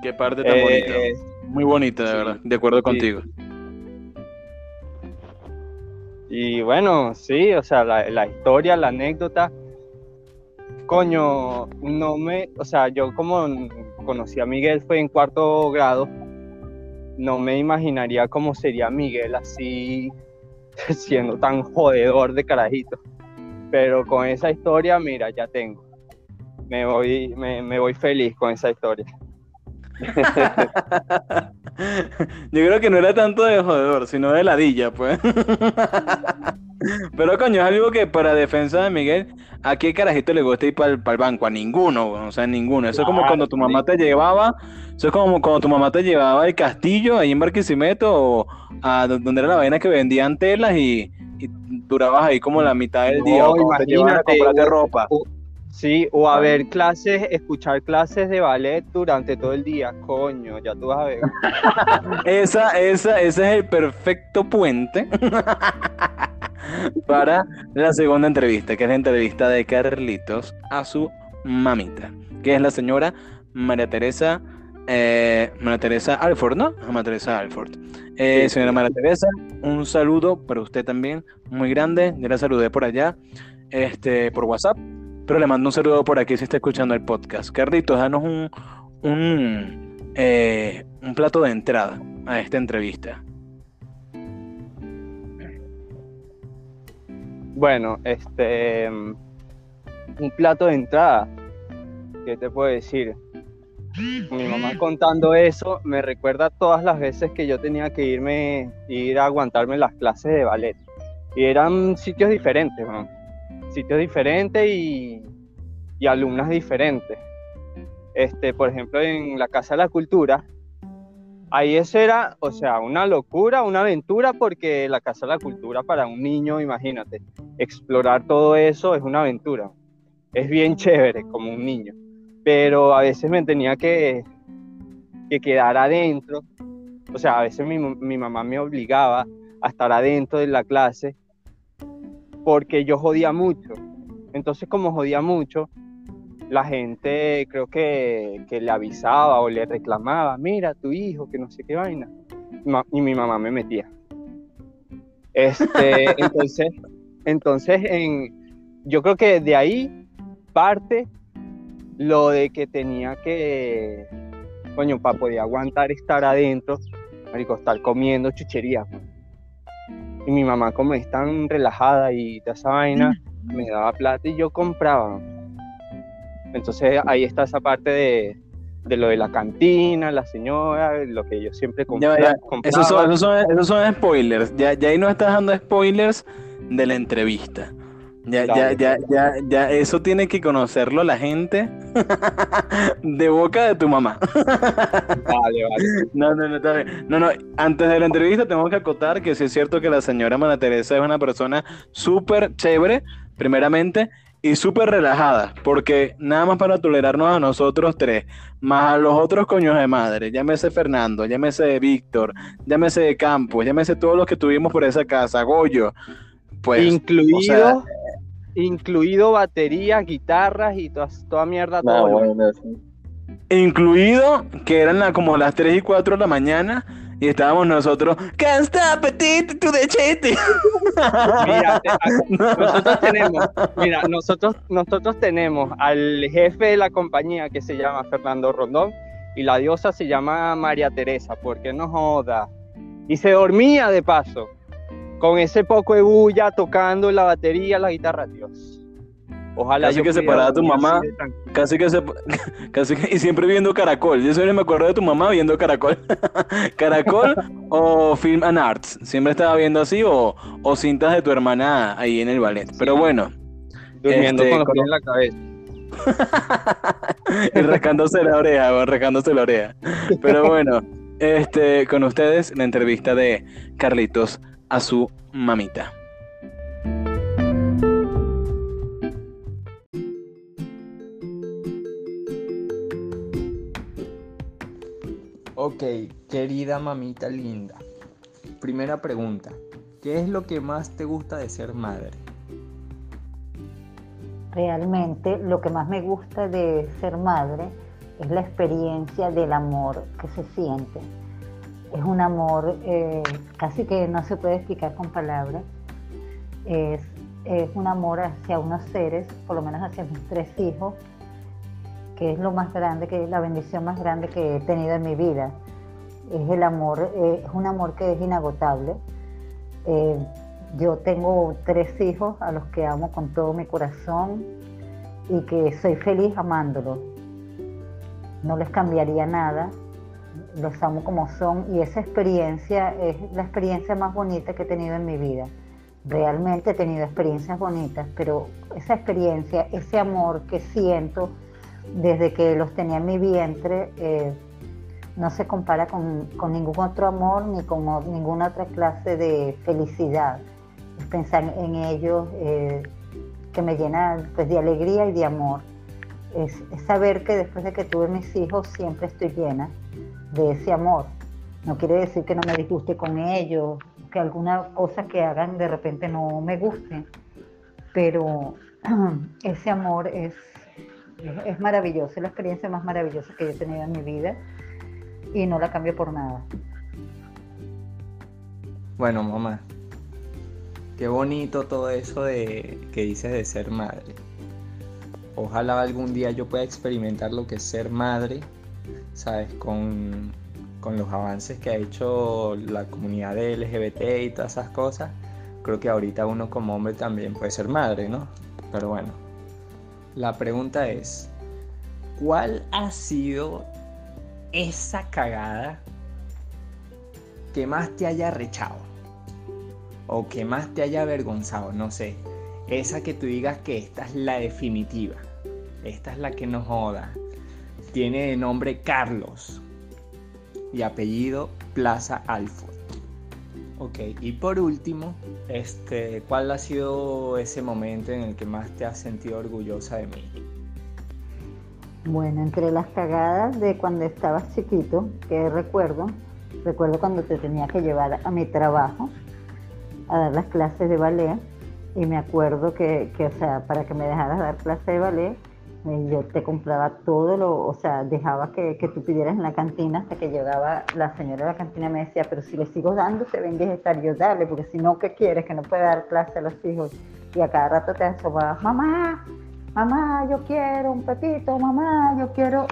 Qué parte tan bonita. Eh, muy bonita, de verdad, de acuerdo contigo. Y bueno, sí, o sea, la, la, historia, la anécdota, coño, no me, o sea, yo como conocí a Miguel fue en cuarto grado, no me imaginaría cómo sería Miguel así siendo tan jodedor de carajito. Pero con esa historia, mira, ya tengo. Me voy, me, voy feliz con esa historia. Yo creo que no era tanto de jodedor, sino de ladilla, pues. Pero coño, es algo que para defensa de Miguel, ¿a qué carajito le gusta ir para el, banco? A ninguno, o sea, ninguno. Eso es como cuando tu mamá te llevaba, eso es como cuando tu mamá te llevaba al castillo ahí en Barquisimeto o a donde era la vaina que vendían telas y, durabas ahí como la mitad del día o te llevaban a comprarte ropa. Sí, o a ver clases, escuchar clases de ballet durante todo el día, coño, ya tú vas a ver. esa, esa, ese es el perfecto puente para la segunda entrevista, que es la entrevista de Carlitos a su mamita, que es la señora María Teresa, eh, María Teresa Alford, ¿no? María Teresa Alford. Eh, señora María Teresa, un saludo para usted también, muy grande. Yo la saludé por allá, este, por WhatsApp, pero le mando un saludo por aquí si está escuchando el podcast. Carlitos, danos un, un, eh, un plato de entrada a esta entrevista. Bueno, este. Un plato de entrada. ¿Qué te puedo decir? Mi mamá contando eso me recuerda todas las veces que yo tenía que irme, ir a aguantarme las clases de ballet. Y eran sitios diferentes, ¿no? Sitios diferentes y, y alumnas diferentes. Este, por ejemplo, en la Casa de la Cultura, ahí eso era, o sea, una locura, una aventura, porque la Casa de la Cultura para un niño, imagínate, explorar todo eso es una aventura. Es bien chévere como un niño, pero a veces me tenía que, que quedar adentro, o sea, a veces mi, mi mamá me obligaba a estar adentro de la clase porque yo jodía mucho. Entonces, como jodía mucho, la gente creo que, que, le avisaba o le reclamaba, mira, tu hijo, que no sé qué vaina. y mi mamá me metía. Este, entonces, entonces en, yo creo que de ahí parte lo de que tenía que, coño, para poder aguantar estar adentro, marico, estar comiendo chucherías. Y mi mamá, como es tan relajada y toda esa vaina, me daba plata y yo compraba. Entonces ahí está esa parte de, de lo de la cantina, la señora, lo que yo siempre Ya, compraba. ya, compraba. Esos son, esos son, esos son spoilers. Ya, ya ahí no estás dando spoilers de la entrevista. Ya, ya, ya, ya, ya, eso tiene que conocerlo la gente de boca de tu mamá. Vale, vale. No, no, no, está bien. No, no, antes de la entrevista tengo que acotar que sí es cierto que la señora Mana Teresa es una persona súper chévere, primeramente, y súper relajada, porque nada más para tolerarnos a nosotros tres, más a los otros coños de madre, llámese Fernando, llámese Víctor, llámese Campos, llámese todos los que tuvimos por esa casa, Goyo, pues, incluido, o sea- incluido baterías, guitarras y toda, toda mierda. Todo lo- bueno, sí. incluido que eran la- como las 3 y 4 de la mañana, y estábamos nosotros, can't stop it, to the chete. Mira, nosotros tenemos, mira, nosotros, nosotros tenemos al jefe de la compañía que se llama Fernando Rondón y la diosa se llama María Teresa, porque no joda. Y se dormía de paso, con ese poco de bulla, tocando la batería, la guitarra, Dios. Ojalá Casi yo que se pudiera paraba tu mamá. Casi que se, casi que, y siempre viendo Caracol. Yo siempre me acuerdo de tu mamá viendo Caracol. Caracol o Film and Arts. Siempre estaba viendo así o, o cintas de tu hermana ahí en el ballet. Pero bueno, Durmiendo Este, con los pies en la cabeza. y rascándose la oreja, rascándose la oreja. Pero bueno, este, con ustedes la entrevista de Carlitos a su mamita. Ok, querida mamita linda. Primera pregunta. ¿Qué es lo que más te gusta de ser madre? Realmente lo que más me gusta de ser madre es la experiencia del amor que se siente. Es un amor eh, casi que no se puede explicar con palabras. Es, es un amor hacia unos seres, por lo menos hacia mis tres hijos, que es lo más grande, que la bendición más grande que he tenido en mi vida. Es el amor, eh, es un amor que es inagotable. Eh, yo tengo tres hijos a los que amo con todo mi corazón y que soy feliz amándolos. No les cambiaría nada, los amo como son y esa experiencia es la experiencia más bonita que he tenido en mi vida. Realmente he tenido experiencias bonitas, pero esa experiencia, ese amor que siento desde que los tenía en mi vientre, eh, no se compara con, con ningún otro amor ni con ninguna otra clase de felicidad. Es pensar en ellos eh, que me llena pues, de alegría y de amor. Es saber que después de que tuve mis hijos siempre estoy llena de ese amor. No quiere decir que no me disguste con ellos, que alguna cosa que hagan de repente no me guste, pero ese amor es, es, maravilloso, es la experiencia más maravillosa que yo he tenido en mi vida y no la cambio por nada. Bueno, mamá. Qué bonito todo eso de que dices de ser madre. Ojalá algún día yo pueda experimentar lo que es ser madre, ¿sabes? Con, con los avances que ha hecho la comunidad de LGBT y todas esas cosas. Creo que ahorita uno como hombre también puede ser madre, ¿no? Pero bueno, la pregunta es, ¿cuál ha sido esa cagada que más te haya rechado? O que más te haya avergonzado, no sé. Esa que tú digas que esta es la definitiva. Esta es la que no joda. Tiene de nombre Carlos. Y apellido Plaza Alford. Ok, y por último, este, ¿cuál ha sido ese momento en el que más te has sentido orgullosa de mí? Bueno, entre las cagadas de cuando estabas chiquito, que recuerdo, recuerdo cuando te tenía que llevar a mi trabajo a dar las clases de ballet y me acuerdo que, que, o sea, para que me dejaras dar clase de ballet, yo te compraba todo lo, o sea, dejaba que, que tú pidieras en la cantina hasta que llegaba la señora de la cantina me decía, pero si le sigo dando, se ven estar yo dale, porque si no, ¿qué quieres? Que no puede dar clase a los hijos. Y a cada rato te asomabas, mamá, mamá, yo quiero un pepito, mamá, yo quiero.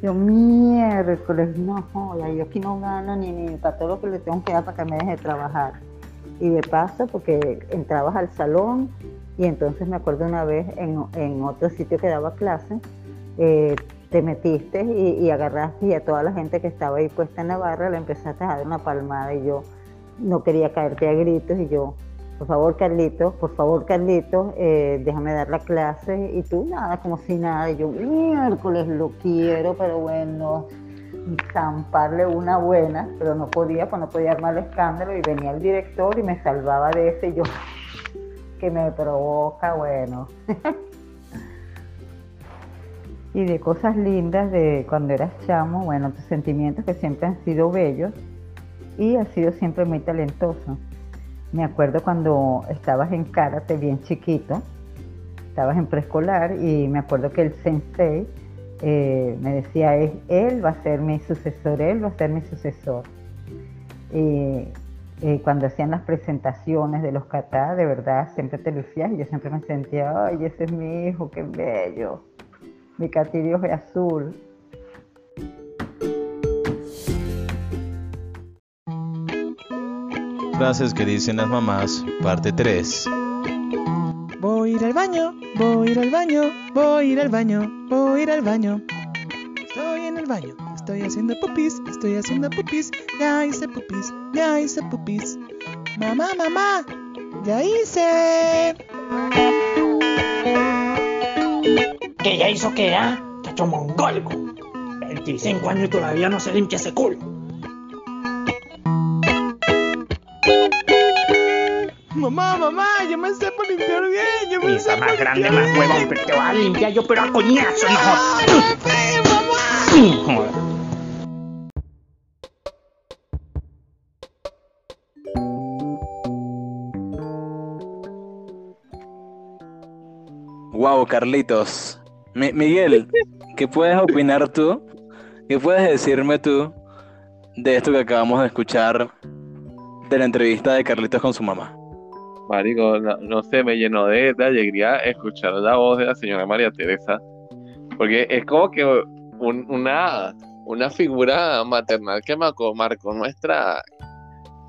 Yo miércoles, no joda, yo aquí no gano ni, ni para todo lo que le tengo que dar para que me deje trabajar. Y de paso, porque entrabas al salón y entonces me acuerdo una vez en, en otro sitio que daba clase, eh, te metiste y, y, agarraste y a toda la gente que estaba ahí puesta en la barra le empezaste a dar una palmada y yo no quería caerte a gritos y yo, por favor Carlitos, por favor Carlitos, eh, déjame dar la clase y tú nada, como si nada, y yo miércoles lo quiero, pero bueno, zamparle una buena, pero no podía, pues no podía armar el escándalo y venía el director y me salvaba de ese y yo, que me provoca, bueno. y de cosas lindas de cuando eras chamo, bueno, tus sentimientos que siempre han sido bellos y has sido siempre muy talentoso. Me acuerdo cuando estabas en karate bien chiquito, estabas en preescolar y me acuerdo que el sensei eh, me decía, él va a ser mi sucesor, él va a ser mi sucesor. Y, y cuando hacían las presentaciones de los kata, de verdad, siempre te lucías y yo siempre me sentía, ay, ese es mi hijo, qué bello, mi catirio es azul. Frases que dicen las mamás, parte 3. Voy a ir al baño, voy a ir al baño, voy a ir al baño, voy a ir al baño. Estoy en el baño, estoy haciendo pupis, estoy haciendo pupis, ya hice pupis, ya hice pupis. Mamá, mamá, ya hice. ¿Qué ya hizo qué, ah? Chacho mongólico. 25 años y todavía no se limpia ese culo. Mamá, mamá, yo me sé por limpiar bien, yo me sé más grande, más huevón, pero te vas a limpiar yo, pero a coñazo, no ¡Ah, mamá! Carlitos. Mi- Miguel, ¿qué puedes opinar tú? ¿Qué puedes decirme tú de esto que acabamos de escuchar de la entrevista de Carlitos con su mamá? Marico, no, sé, me llenó de, alegría escuchar la voz de la señora María Teresa, porque es como que un- una, una figura maternal que marcó, marcó nuestra,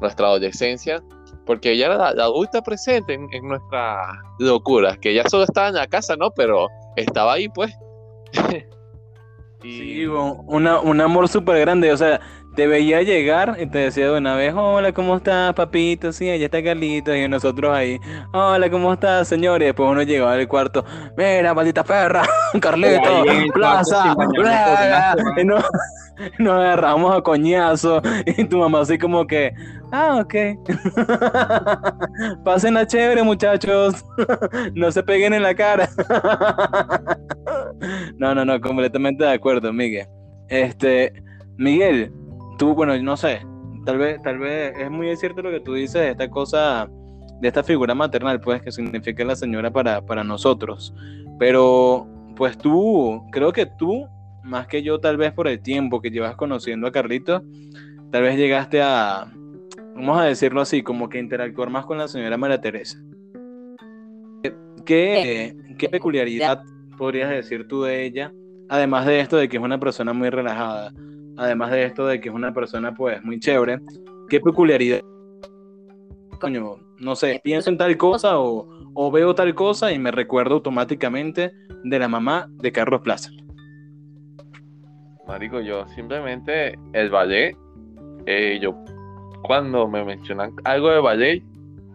nuestra adolescencia, porque ella era la, adulta presente en, en nuestras locuras, que ella solo estaba en la casa, ¿no? Pero estaba ahí, pues. Sí, un, una- un amor súper grande, o sea, te veía llegar y te decía de una vez, hola, ¿cómo estás, papito? Sí, allá está Carlitos, y nosotros ahí, hola, ¿cómo estás, señor? Y después uno llegaba al cuarto, mira, maldita perra, Carlitos, plaza, bla, y nos, nos agarramos a coñazo, y tu mamá así como que, ah, ok, pasen la chévere, muchachos, no se peguen en la cara. No, no, no, completamente de acuerdo, Miguel. Este, Miguel, tú, bueno, no sé, tal vez, tal vez es muy cierto lo que tú dices de esta cosa, de esta figura maternal, pues, que significa la señora para, para nosotros. Pero, pues tú, creo que tú, más que yo, tal vez por el tiempo que llevas conociendo a Carlitos, tal vez llegaste a, vamos a decirlo así, como que interactuar más con la señora María Teresa. ¿Qué, qué peculiaridad podrías decir tú de ella? Además de esto de que es una persona muy relajada, además de esto de que es una persona pues muy chévere, ¿qué peculiaridad? Coño, no sé, pienso en tal cosa o, o veo tal cosa y me recuerdo automáticamente de la mamá de Carlos Plaza. Marico, yo simplemente el ballet, eh, yo cuando me mencionan algo de ballet,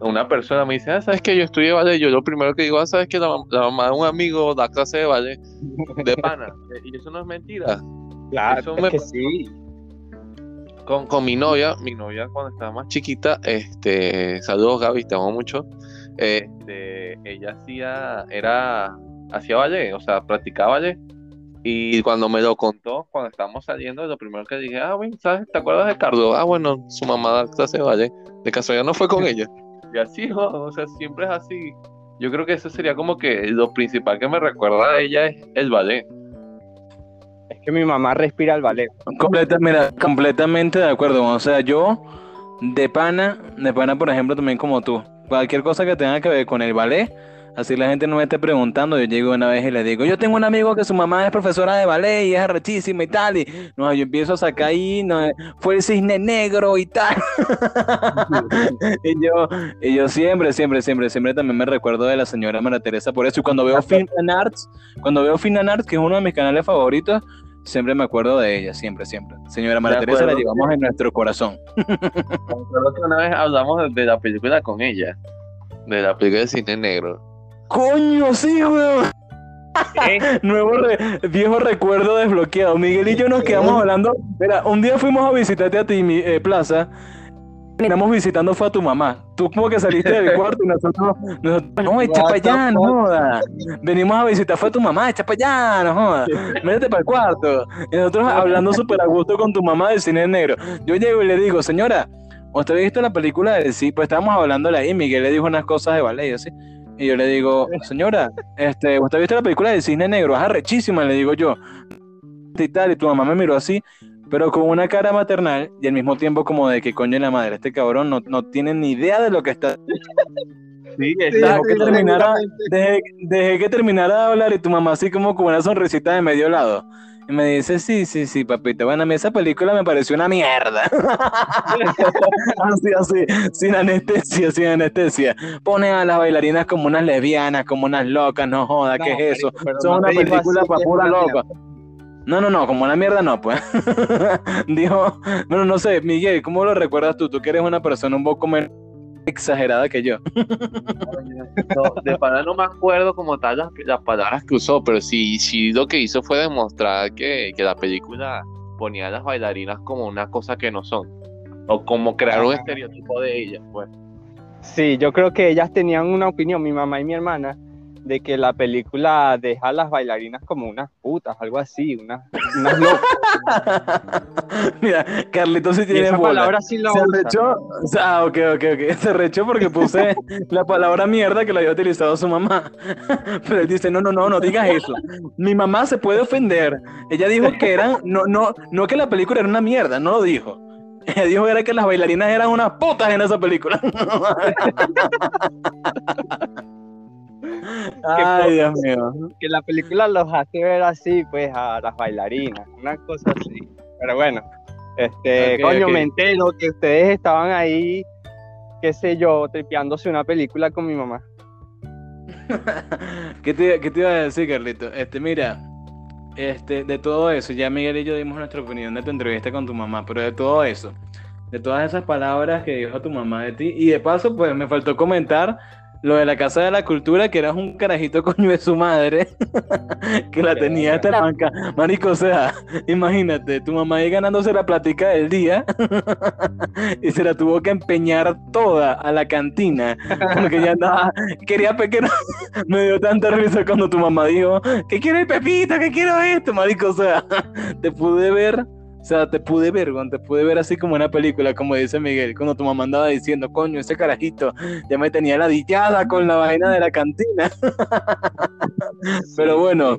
una persona me dice, ah, ¿sabes que yo estudié ballet? Yo lo primero que digo, ah, ¿sabes que la, la mamá de un amigo da clase de ballet? De pana. Eh, y eso no es mentira. Claro, es que sí. Con, con mi novia, mi novia cuando estaba más chiquita, este, saludos Gaby, te amo mucho. Este, ella hacía, era, hacía ballet, o sea, practicaba ballet. Y cuando me lo contó, cuando estábamos saliendo, lo primero que dije, ah, bueno, ¿sabes? ¿Te acuerdas de Carlos? Ah, bueno, su mamá da clase de ballet. De casualidad no fue con ella. Y así, o sea, siempre es así. yo creo que eso sería como que lo principal que me recuerda a ella es el ballet. Es que mi mamá respira el ballet. Completamente de acuerdo. O sea, yo de pana, de pana, por ejemplo, también como tú. Cualquier cosa que tenga que ver con el ballet, así la gente no me esté preguntando, yo llego una vez y le digo, yo tengo un amigo que su mamá es profesora de ballet y es arrechísima y tal, y no, yo empiezo a sacar ahí, no, fue el cisne negro y tal. y yo, y yo siempre, siempre, siempre, siempre también me recuerdo de la señora María Teresa por eso. Y cuando veo Film and Arts, cuando veo Film and Arts, que es uno de mis canales favoritos, siempre me acuerdo de ella, siempre, siempre. Señora María Teresa la llevamos en nuestro corazón. Recuerdo que una vez hablamos de la película con ella, de la película de cine negro. ¡Coño, sí, weón! Nuevo re- viejo recuerdo desbloqueado. Miguel y yo nos quedamos hablando. Mira, un día fuimos a visitarte a ti, mi eh, plaza. Terminamos visitando fue a tu mamá. Tú como que saliste del cuarto y nosotros, nosotros no, echa para allá, no joda. Venimos a visitar fue a tu mamá, echa para allá, no joda. Métete para el cuarto. Y nosotros hablando súper a gusto con tu mamá del cine negro. Yo llego y le digo, señora, ¿usted ha visto la película del sí? Pues estábamos hablándole ahí. Miguel le dijo unas cosas de ballet, así. Y yo le digo, señora, este, ¿usted ha visto la película del cisne negro? Es arrechísima, le digo yo. Y tal, y tu mamá me miró así, pero con una cara maternal y al mismo tiempo como de que coño la madre, este cabrón no, no tiene ni idea de lo que está. Sí, Dejó que terminara, dejé, dejé que terminara de hablar y tu mamá así como con una sonrisita de medio lado. Y me dice, sí, sí, sí, papita. Bueno, a mí esa película me pareció una mierda. así, así, sin anestesia, sin anestesia. Pone a las bailarinas como unas lesbianas, como unas locas, no joda, ¿qué es eso? marico, Son no una película para pura loca. No, no, no, como una mierda no, pues. Dijo, bueno, no sé, Miguel, ¿cómo lo recuerdas tú? Tú que eres una persona un poco menos exagerada que yo. No, de pana no me acuerdo como tal las, las palabras que usó, pero sí, sí lo que hizo fue demostrar que, que la película ponía a las bailarinas como una cosa que no son. O como crear un estereotipo de ellas, pues. Sí, yo creo que ellas tenían una opinión, mi mamá y mi hermana, de que la película deja a las bailarinas como unas putas, algo así, unas, unas locas. Mira, Carlito sí tiene esa bola. palabra sí la Se usa. rechó, ah, ok, ok, ok. Se rechó porque puse la palabra mierda que la había utilizado su mamá. Pero él dice, no, no, no, no digas eso. Mi mamá se puede ofender. Ella dijo que eran, no, no, no que la película era una mierda, no lo dijo. Ella dijo era que las bailarinas eran unas putas en esa película. Ay, Dios mío. Que la película los hace ver así, pues, a las bailarinas, una cosa así. Pero bueno, este, Ok, coño, ok. me entero que ustedes estaban ahí, qué sé yo, tripeándose una película con mi mamá. ¿Qué te, qué te iba a decir, Carlito? Este, mira, este, de todo eso, ya Miguel y yo dimos nuestra opinión de tu entrevista con tu mamá, pero de todo eso, de todas esas palabras que dijo tu mamá de ti, y de paso, pues me faltó comentar lo de la Casa de la Cultura, que eras un carajito coño de su madre, que la tenía esta banca. Marico, o sea, imagínate, tu mamá ahí ganándose la platica del día y se la tuvo que empeñar toda a la cantina, porque ya andaba, quería pequeño me dio tanta risa cuando tu mamá dijo, que quiero el Pepito, que quiero esto, marico, o sea, te pude ver, o sea, te pude ver, te pude ver así como una película, como dice Miguel, cuando tu mamá andaba diciendo, coño, ese carajito ya me tenía ladillada con la vaina de la cantina. Pero bueno,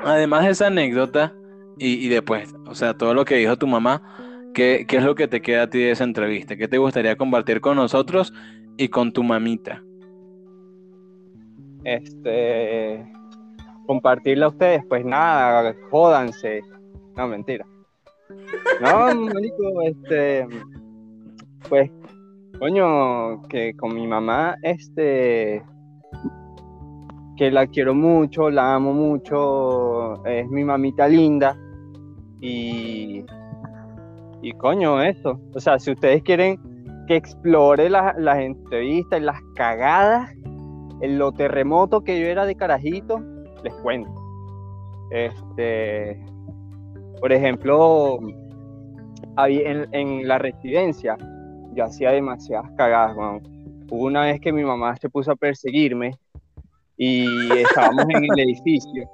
además de esa anécdota, y, y después, o sea, todo lo que dijo tu mamá, ¿qué, qué es lo que te queda a ti de esa entrevista? ¿Qué te gustaría compartir con nosotros y con tu mamita? Este, compartirla a ustedes, pues nada, jódanse. No, mentira. No, marico, este, pues, coño, que con mi mamá, este, que la quiero mucho, la amo mucho, es mi mamita linda y, y coño, eso. O sea, si ustedes quieren que explore la- las entrevistas y las cagadas, en lo terremoto que yo era de carajito, les cuento. Este, por ejemplo, en, en la residencia, yo hacía demasiadas cagadas, weón. Hubo una vez que mi mamá se puso a perseguirme y estábamos en el edificio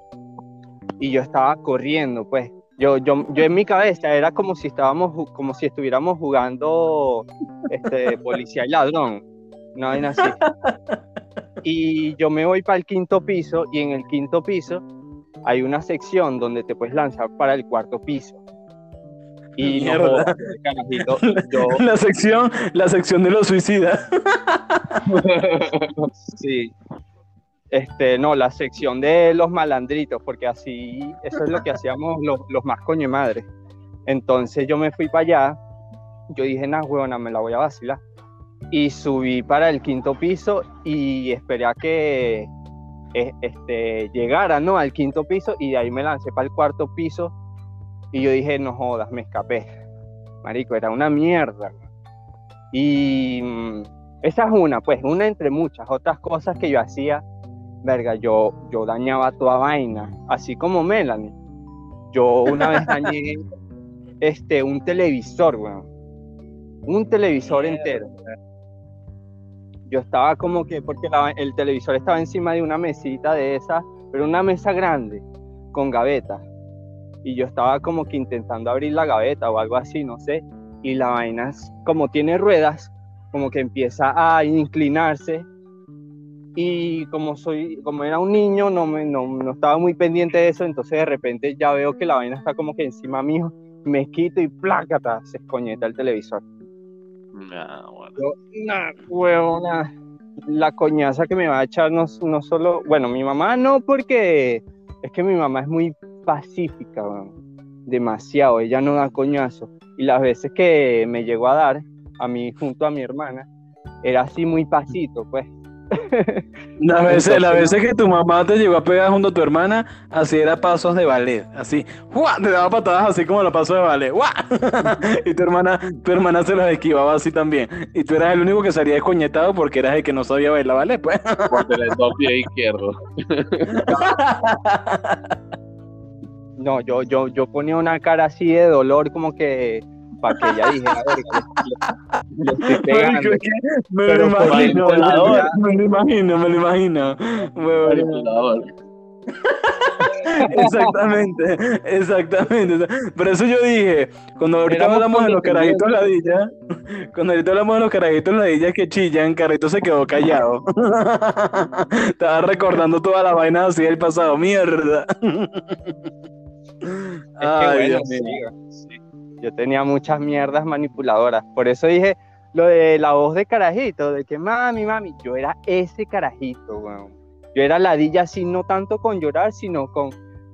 y yo estaba corriendo, pues. Yo, yo, yo en mi cabeza era como si estábamos, como si estuviéramos jugando este, policía y ladrón, una vaina así. Y yo me voy para el quinto piso y en el quinto piso hay una sección donde te puedes lanzar para el cuarto piso. Y no Mierda. jodas, carajito, yo, La sección, la sección de los suicidas. sí. Este, no, la sección de los malandritos, porque así, eso es lo que hacíamos los, los más coño madre. Entonces yo me fui para allá, yo dije, nah, huevona, me la voy a vacilar. Y subí para el quinto piso y esperé a que eh, este, llegara, ¿no? Al quinto piso y de ahí me lancé para el cuarto piso y yo dije, no jodas, me escapé. Marico, era una mierda. Y mm, esa es una, pues, una entre muchas otras cosas que yo hacía. Verga, yo, yo dañaba toda vaina, así como Melanie. Yo una vez dañé este, un televisor, weón. Un televisor entero. Yo estaba como que, porque el televisor estaba encima de una mesita de esas, pero una mesa grande, con gavetas. Y yo estaba como que intentando abrir la gaveta o algo así, no sé. Y la vaina, como tiene ruedas, como que empieza a inclinarse. Y como soy, como era un niño, no, me, no, no estaba muy pendiente de eso, entonces de repente ya veo que la vaina está como que encima mío, me quito y plácata, se escoñeta el televisor. Yo, la coñaza que me va a echar no, no solo, bueno, mi mamá no, porque es que mi mamá es muy pacífica, demasiado, ella no da coñazo. Y las veces que me llegó a dar, a mí junto a mi hermana, era así muy pasito, pues. Las veces, las Entonces, veces que tu mamá te llegó a pegar junto a tu hermana, así era pasos de ballet, así, te daba patadas así como los pasos de ballet, y tu hermana, tu hermana se las esquivaba así también, y tú eras el único que salía descoñetado porque eras el que no sabía bailar ballet, pues. Por el dos pie izquierdo. No, yo, yo, yo ponía una cara así de dolor, como que para que ella dijera, "Verga, le, le estoy pegando. Marico, es que me lo imagino, me lo imagino, me lo imagino. Manipulador. Exactamente, exactamente. Por eso yo dije, cuando ahorita Éramos hablamos de los carajitos ladillas, cuando ahorita hablamos de los carajitos ladillas que chillan, Carrito se quedó callado. Estaba recordando toda la vaina así del pasado, mierda. Es que Ay, bueno, Dios sí, mío. sí. Yo tenía muchas mierdas manipuladoras. Por eso dije lo de la voz de carajito, de que mami, mami, yo era ese carajito, weón. Yo era ladilla así, no tanto con llorar, sino con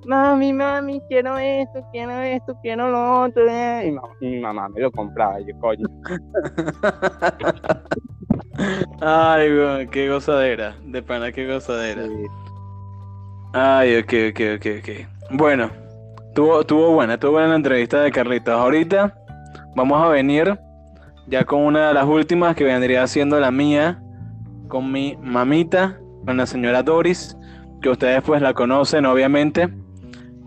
mami, mami, quiero esto, quiero esto, quiero lo otro. eh". Y, ma- y mi mamá me lo compraba, yo coño. Ay, weón, qué gozadera, de pana, qué gozadera. Sí. Ay, ok, ok, ok, ok. Bueno, tuvo, tuvo buena, tuvo buena la entrevista de Carlitos. Ahorita vamos a venir ya con una de las últimas que vendría siendo la mía, con mi mamita, con la señora Doris, que ustedes pues la conocen obviamente.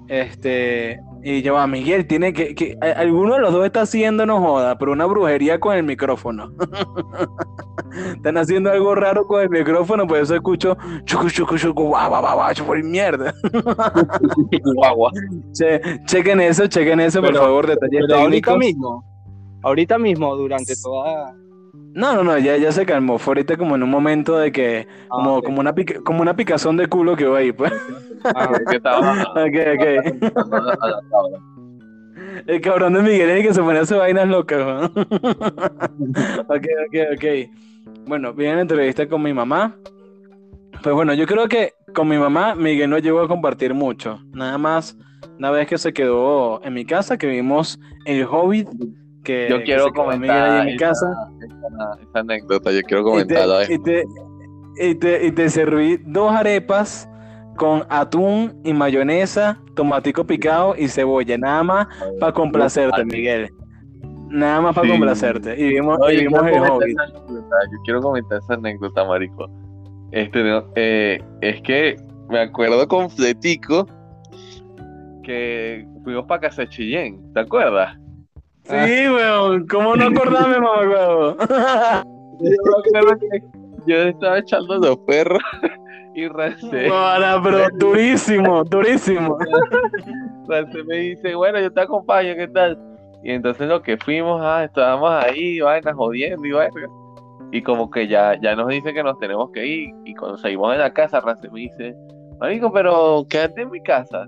Este, y yo, a Miguel, tiene que, que a- alguno de los dos está haciendo, no joda, pero una brujería con el micrófono. Están haciendo algo raro con el micrófono, por eso escucho chucu, chucu, chucu, guau, guau, guau, chucu, mierda. Che- chequen eso, chequen eso, por Pero- favor, detalles Pero ahorita mismo, ahorita mismo, durante toda... No, no, no, ya, ya se calmó. Fue ahorita como en un momento de que, como, Ah, ok. como, una pica- como una picazón de culo que va ahí, pues. Ah, Que estaba Ok, ok. El cabrón de Miguel es el que se pone a hacer vainas locas, ¿no? Ok, ok, ok. Bueno, la entrevista con mi mamá. Pues bueno, yo creo que con mi mamá Miguel no llegó a compartir mucho. Nada más una vez que se quedó en mi casa, que vimos El Hobbit, que, Yo que quiero ahí comentar en mi esa, casa. esa- esa anécdota, yo quiero comentarla. y, te, y, te, y te serví dos arepas con atún y mayonesa, tomatico picado y cebolla, nada más para complacerte, Miguel. Nada más para Sí. complacerte. Y vimos, No, y vimos el anécdota, Yo quiero comentar esa anécdota, marico. Este, no, eh, es que me acuerdo completico que fuimos para casa de Chillén, ¿te acuerdas? Sí, weón. ¿Cómo no acordarme, mamá, weón? Yo estaba echando los perros y Rancé, Ahora, pero durísimo, durísimo. Rancé me dice, bueno, yo te acompaño, ¿qué tal? Y entonces lo que fuimos, ah, estábamos ahí, vainas jodiendo y vainas. Y como que ya, ya nos dice que nos tenemos que ir. Y cuando salimos de la casa, Rance me dice, Marico, pero quédate en mi casa.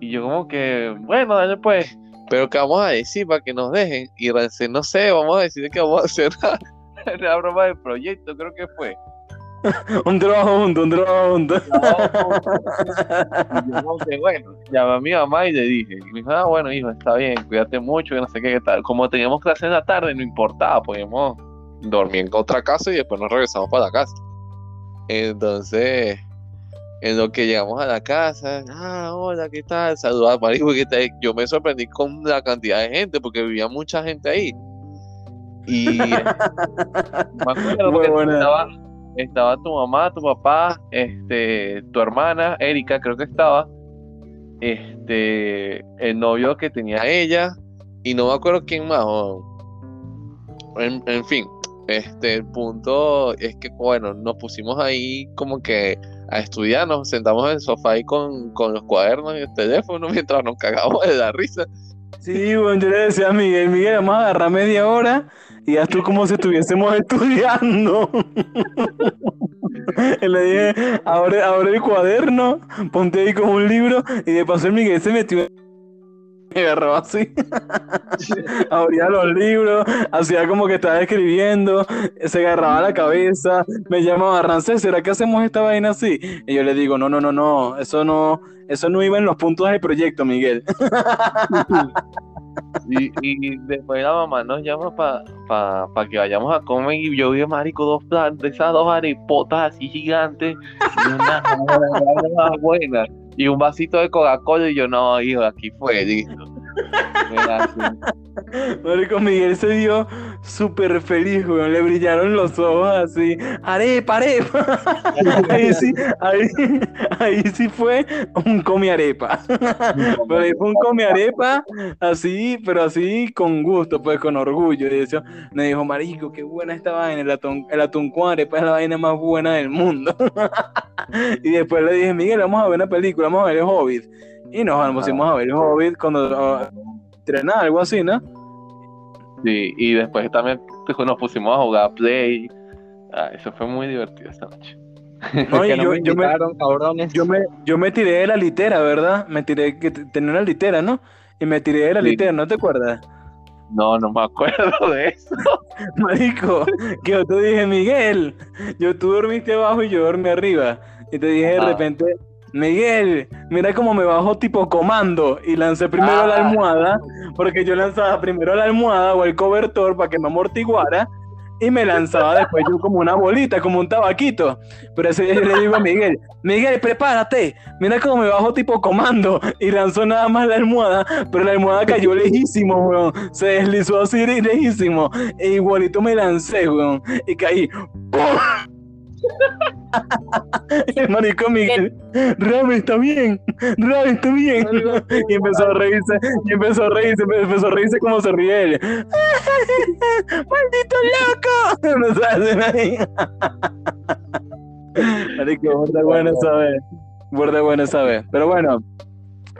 Y yo como que, bueno, dale pues. Pero ¿qué vamos a decir para que nos dejen? Y no sé, vamos a decir que vamos a hacer la, broma del proyecto, creo que fue. Un trabajo junto, un trabajo junto. Y yo bueno, llamé a mi mamá y le dije, y me dijo, ah, bueno, hijo, está bien, cuídate mucho, que no sé qué, qué tal. Como teníamos clase en la tarde, no importaba, podíamos dormir en otra casa y después nos regresamos para la casa. Entonces, en lo que llegamos a la casa, ah, hola, ¿qué tal? Saludar, marico, ¿qué tal? Yo me sorprendí con la cantidad de gente, porque vivía mucha gente ahí. Y porque estaba, estaba tu mamá, tu papá, este, tu hermana, Erika, creo que estaba, este, el novio que tenía ella, y no me acuerdo quién más. o- En, en fin, este, el punto es que, bueno, nos pusimos ahí como que a estudiar, nos sentamos en el sofá ahí con, con los cuadernos y el teléfono mientras nos cagamos de la risa. Sí, bueno, yo le decía a Miguel, Miguel, vamos a agarrar media hora y haz tú como si estuviésemos estudiando. Y le dije, abre, abre el cuaderno, ponte ahí con un libro y de paso el Miguel se metió me agarraba así. Abría los libros, hacía como que estaba escribiendo, se agarraba la cabeza, me llamaba Rancés, ¿será que hacemos esta vaina así? Y yo le digo, no, no, no, no, eso no, eso no iba en los puntos del proyecto, Miguel. Y, después la mamá nos llama para pa, pa que vayamos a comer y yo vi, marico, dos platos, de esas dos arepotas así gigantes y una buena y un vasito de Coca-Cola y yo, no, hijo, aquí fue, listo. Marico, Miguel se dio súper feliz, weón. Le brillaron los ojos así. Arepa, arepa. Ahí sí, ahí, ahí sí fue un come arepa. Pero ahí fue un come arepa así, pero así con gusto, pues con orgullo. Y eso, me dijo, Marico, qué buena esta vaina. El atún, el atún con arepa es la vaina más buena del mundo. Y después le dije, Miguel, vamos a ver una película, vamos a ver el Hobbit. Y nos pusimos a ver el Hobbit cuando ah, entrenaba, algo así, ¿no? Sí, y después también pues, nos pusimos a jugar Play. Ah, eso fue muy divertido esta noche. No, y que no yo, me yo me, yo, me, yo me tiré de la litera, ¿verdad? Me tiré, que tenía una litera, ¿no? Y me tiré de la Sí. litera, ¿no te acuerdas? No, no me acuerdo de eso. Marico, que yo te dije, Miguel, yo tú dormiste abajo y yo dormí arriba. Y te dije de Ah. repente, Miguel, mira cómo me bajo tipo comando. Y lancé primero la Ah. almohada, porque yo lanzaba primero la almohada o el cobertor para que me amortiguara. Y me lanzaba después yo como una bolita, como un tabaquito. Pero ese día yo le digo a Miguel, Miguel, prepárate, mira cómo me bajo tipo comando. Y lanzó nada más la almohada, pero la almohada cayó lejísimo, weón. Se deslizó así lejísimo. E igualito me lancé, weón. Y caí. ¡Pum! El Miguel, Rami está bien, Rami está bien. Y empezó a reírse, y empezó a reírse, empezó a reírse como se ríe él. ¡Maldito loco! No sabes ahí. Marico, esa vez. Burda buena esa vez. Pero bueno,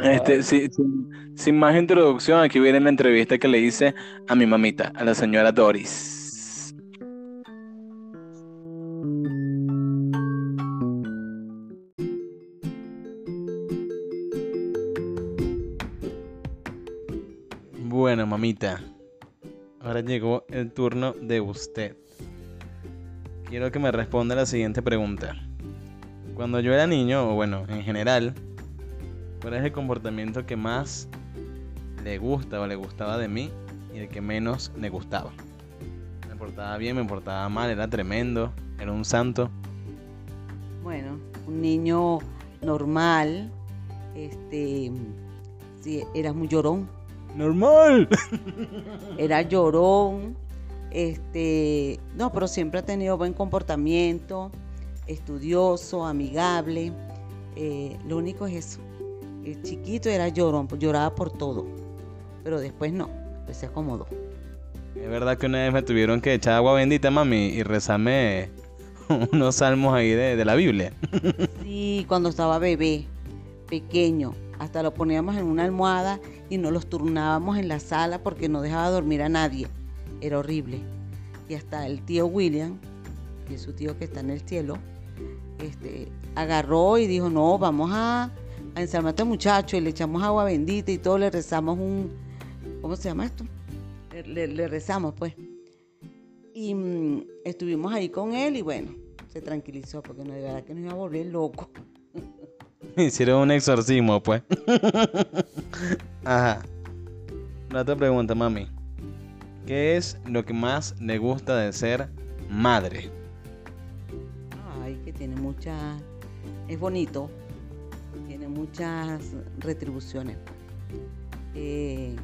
este, si- sin, sin más introducción, aquí viene la entrevista que le hice a mi mamita, a la señora Doris. Bueno, mamita, ahora llegó el turno de usted. Quiero que me responda la siguiente pregunta. Cuando yo era niño, o bueno, en general, ¿cuál es el comportamiento que más le gusta o le gustaba de mí y el que menos le gustaba? Me portaba bien, me portaba mal, era tremendo, era un santo. Bueno, un niño normal, este, sí, era muy llorón, ¡Normal! era llorón, este, no, pero siempre ha tenido buen comportamiento, estudioso, amigable, eh, lo único es eso, el chiquito era llorón, pues, lloraba por todo, pero después no, después se acomodó. Es verdad que una vez me tuvieron que echar agua bendita, mami, y rezarme unos salmos ahí de, de la Biblia. Sí, cuando estaba bebé, pequeño, hasta lo poníamos en una almohada y nos los turnábamos en la sala porque no dejaba dormir a nadie. Era horrible. Y hasta el tío William que es su tío que está en el cielo, este, agarró y dijo, no, vamos a, a ensalmar a este muchacho y le echamos agua bendita y todo, le rezamos un, ¿cómo se llama esto? Le, rezamos pues. Y mm, estuvimos ahí con él y bueno, se tranquilizó porque no, de verdad que nos iba a volver loco. Hicieron un exorcismo, pues. Ajá. La otra pregunta, mami. ¿Qué es lo que más le gusta de ser madre? Ay, que tiene muchas, es bonito, tiene muchas retribuciones. Eh,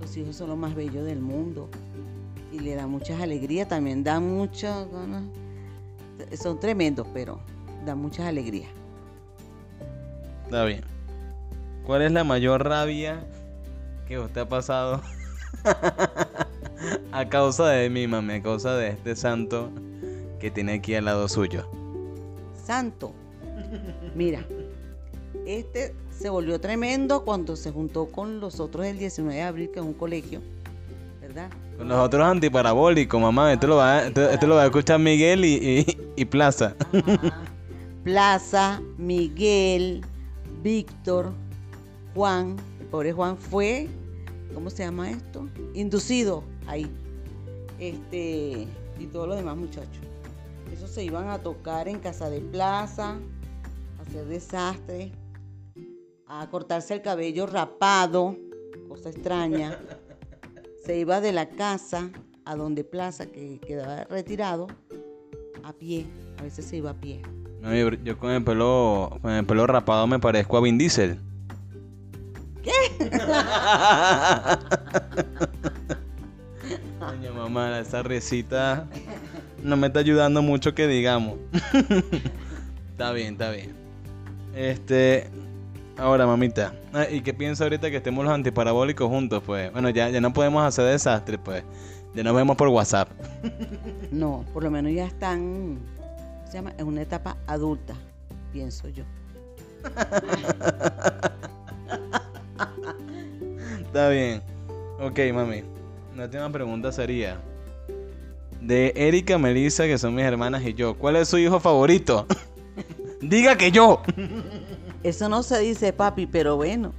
los hijos son lo más bello del mundo y le da muchas alegrías, también da muchas ganas. Son tremendos, pero dan muchas alegrías. Está bien. ¿Cuál es la mayor rabia que usted ha pasado a causa de mí, mami? A causa de este santo que tiene aquí al lado suyo. Santo. Mira, este se volvió tremendo cuando se juntó con los otros el 19 de abril, que es un colegio, ¿verdad? Con los otros antiparabólicos, mamá. Esto lo va, esto, esto lo va a escuchar Miguel y, y- y Plaza. Plaza, Miguel, Víctor, Juan, el pobre Juan fue, ¿cómo se llama esto? Inducido ahí. Este, y todos los demás muchachos. Esos se iban a tocar en casa de plaza, a hacer desastre, a cortarse el cabello rapado, cosa extraña. Se iba de la casa a donde plaza, que quedaba retirado, a pie. A veces se iba a pie. Yo con el pelo, con el pelo rapado me parezco a Vin Diesel. Coño, mamá, esa risita no me está ayudando mucho que digamos. está bien, está bien. Este, ahora, mamita, ah, ¿y qué piensa ahorita que estemos los antiparabólicos juntos, pues? Bueno, ya, ya no podemos hacer desastre, pues. Ya nos vemos por WhatsApp. No, por lo menos ya están, ¿cómo se llama? En una etapa adulta, pienso yo. Está bien. Ok, mami. La última pregunta sería: De Erika, Melissa, que son mis hermanas, y yo, ¿cuál es su hijo favorito? Diga que yo. Eso no se dice, papi, pero bueno.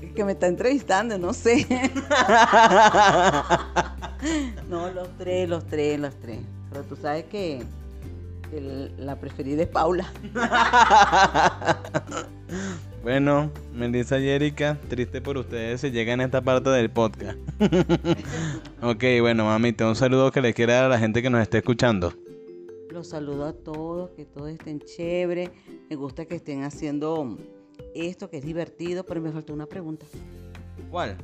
Es que me está entrevistando, no sé. No, los tres, los tres, los tres. Pero tú sabes que, el- la preferida es Paula. Bueno, Melissa y Erika, triste por ustedes si llegan a esta parte del podcast. ok, bueno, mamita, un saludo que le quiera dar a la gente que nos esté escuchando. Los saludo a todos, que todos estén chévere. Me gusta que estén haciendo esto, que es divertido, pero me faltó una pregunta. ¿Cuál?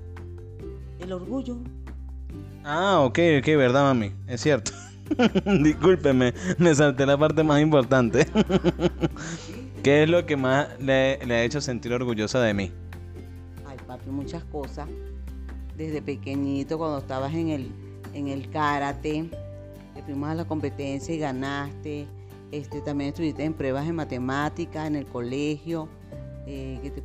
El orgullo. Ah, ok, ok, verdad, mami. Es cierto. Discúlpeme, me salté la parte más importante. ¿Qué es lo que más le, le ha hecho sentir orgullosa de mí? Ay, papi, muchas cosas. Desde pequeñito, cuando estabas en el, en el karate, que fuimos a la competencia y ganaste. Este, también estuviste en pruebas de matemáticas en el colegio. eh, que, te,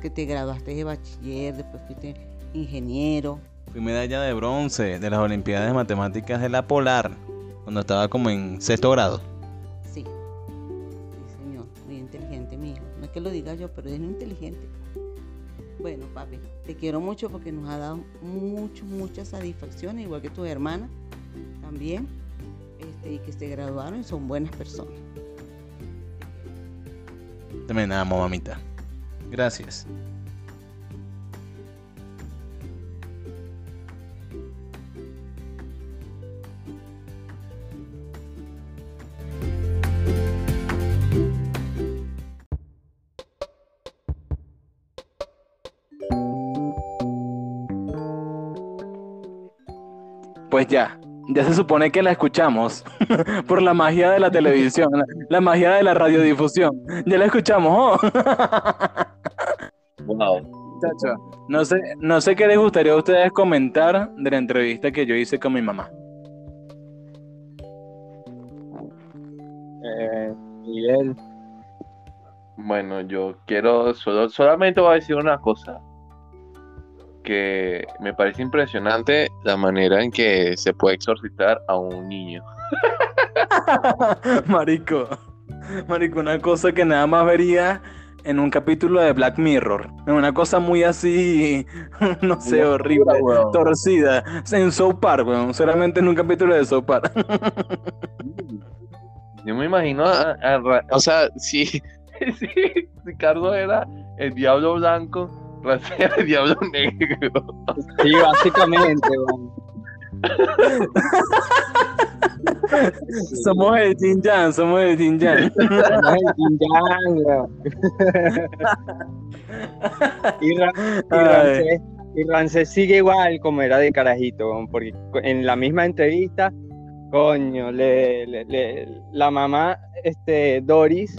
que te graduaste de bachiller, después fuiste ingeniero. Fui medalla de bronce de las Olimpiadas de Matemáticas de la Polar, cuando estaba como en sexto grado. Sí. Sí, señor. Muy inteligente, mi hijo. No es que lo diga yo, pero es muy inteligente. Bueno, papi, te quiero mucho porque nos ha dado mucho, muchas satisfacciones, igual que tus hermanas también, este, y que se graduaron y son buenas personas. También amo, mamita. Gracias. Pues ya, ya se supone que la escuchamos por la magia de la televisión, la, la magia de la radiodifusión. Ya la escuchamos, ¿oh? Wow. No sé, no sé qué les gustaría a ustedes comentar de la entrevista que yo hice con mi mamá. Eh, Miguel, Bueno, yo quiero, solo, solamente voy a decir una cosa. Que me parece impresionante la manera en que se puede exorcitar a un niño. Marico. Marico, una cosa que nada más vería en un capítulo de Black Mirror. Una cosa muy así, no sé, horrible, weón. torcida. En South Park, weón. Solamente en un capítulo de South Park. Yo me imagino, a- a Ra- o sea, si, si Ricardo era el diablo blanco, Rafael era el diablo negro. Sí, básicamente, weón. somos el Jin Yang, somos el Jin Yang. Somos el yin yang, weón. y, Ra- y Ay. Ramsés, y Ramsés sigue igual como era de carajito, weón, porque en la misma entrevista, coño, le, le- le- la mamá, este, Doris,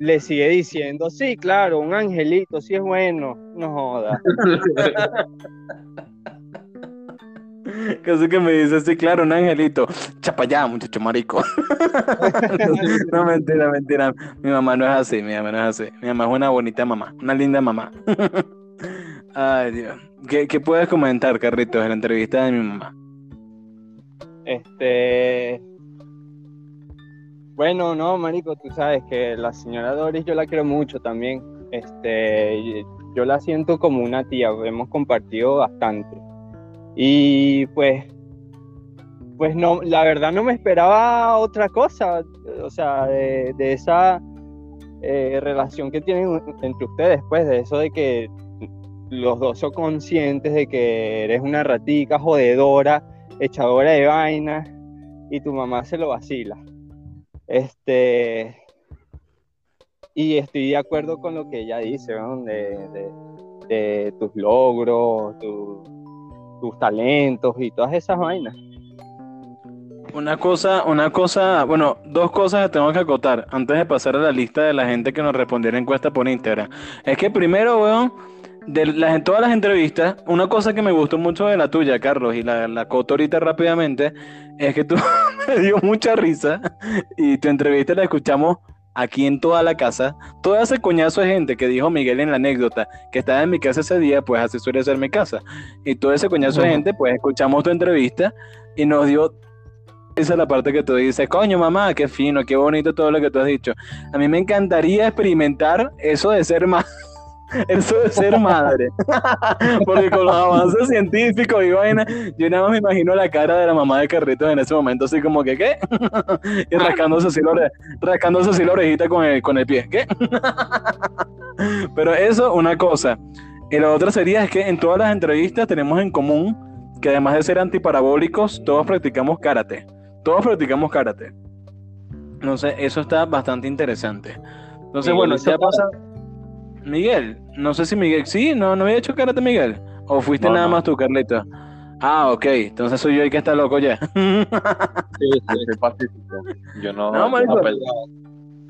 le sigue diciendo, sí, claro, un angelito, sí es bueno, no joda. Casi que me dice, sí, claro, un angelito. Chapa ya, muchacho marico. no, mentira, mentira. Mi mamá no es así, mi mamá no es así. Mi mamá es una bonita mamá, una linda mamá. Ay, Dios. ¿Qué, qué puedes comentar, Carritos, de la entrevista de mi mamá? Este. Bueno, no, marico, tú sabes que la señora Doris yo la quiero mucho también. Este, yo la siento como una tía, hemos compartido bastante. Y pues, pues no, la verdad no me esperaba otra cosa, o sea, de, de esa eh, relación que tienen entre ustedes, pues, de eso de que los dos son conscientes de que eres una ratica jodedora echadora de vainas y tu mamá se lo vacila. Este. Y estoy de acuerdo con lo que ella dice, ¿no? de, tus logros, tu- tus talentos y todas esas vainas. Una cosa, una cosa, bueno, dos cosas que tengo que acotar antes de pasar a la lista de la gente que nos respondió la encuesta por Instagram. Es que primero, weón, de las, en todas las entrevistas, una cosa que me gustó mucho de la tuya, Carlos, y la, la acoto ahorita rápidamente, es que tú me dio mucha risa y tu entrevista la escuchamos aquí en toda la casa. Todo ese coñazo de gente que dijo Miguel en la anécdota que estaba en mi casa ese día, pues así suele ser mi casa. Y todo ese coñazo de gente, pues escuchamos tu entrevista y nos dio esa es la parte que tú dices, coño mamá, qué fino, qué bonito todo lo que tú has dicho. A mí me encantaría experimentar eso de ser ma- eso de ser madre. Porque con los avances científicos y vaina, yo nada más me imagino la cara de la mamá de Carritos en ese momento, así como que, ¿qué? y rascándose así la, ore- rascándose así la orejita con el, con el pie, ¿qué? Pero eso, una cosa. Y la otra sería es que en todas las entrevistas tenemos en común que además de ser antiparabólicos, todos practicamos karate. Todos practicamos karate. Entonces, eso está bastante interesante. Entonces, bueno, ya pasa. Miguel, no sé si Miguel, sí, no, no había hecho karate Miguel. O fuiste No, nada no. más tú, Carlito. Ah, ok, entonces soy yo el que está loco ya. Yo soy pacífico. Yo no, No.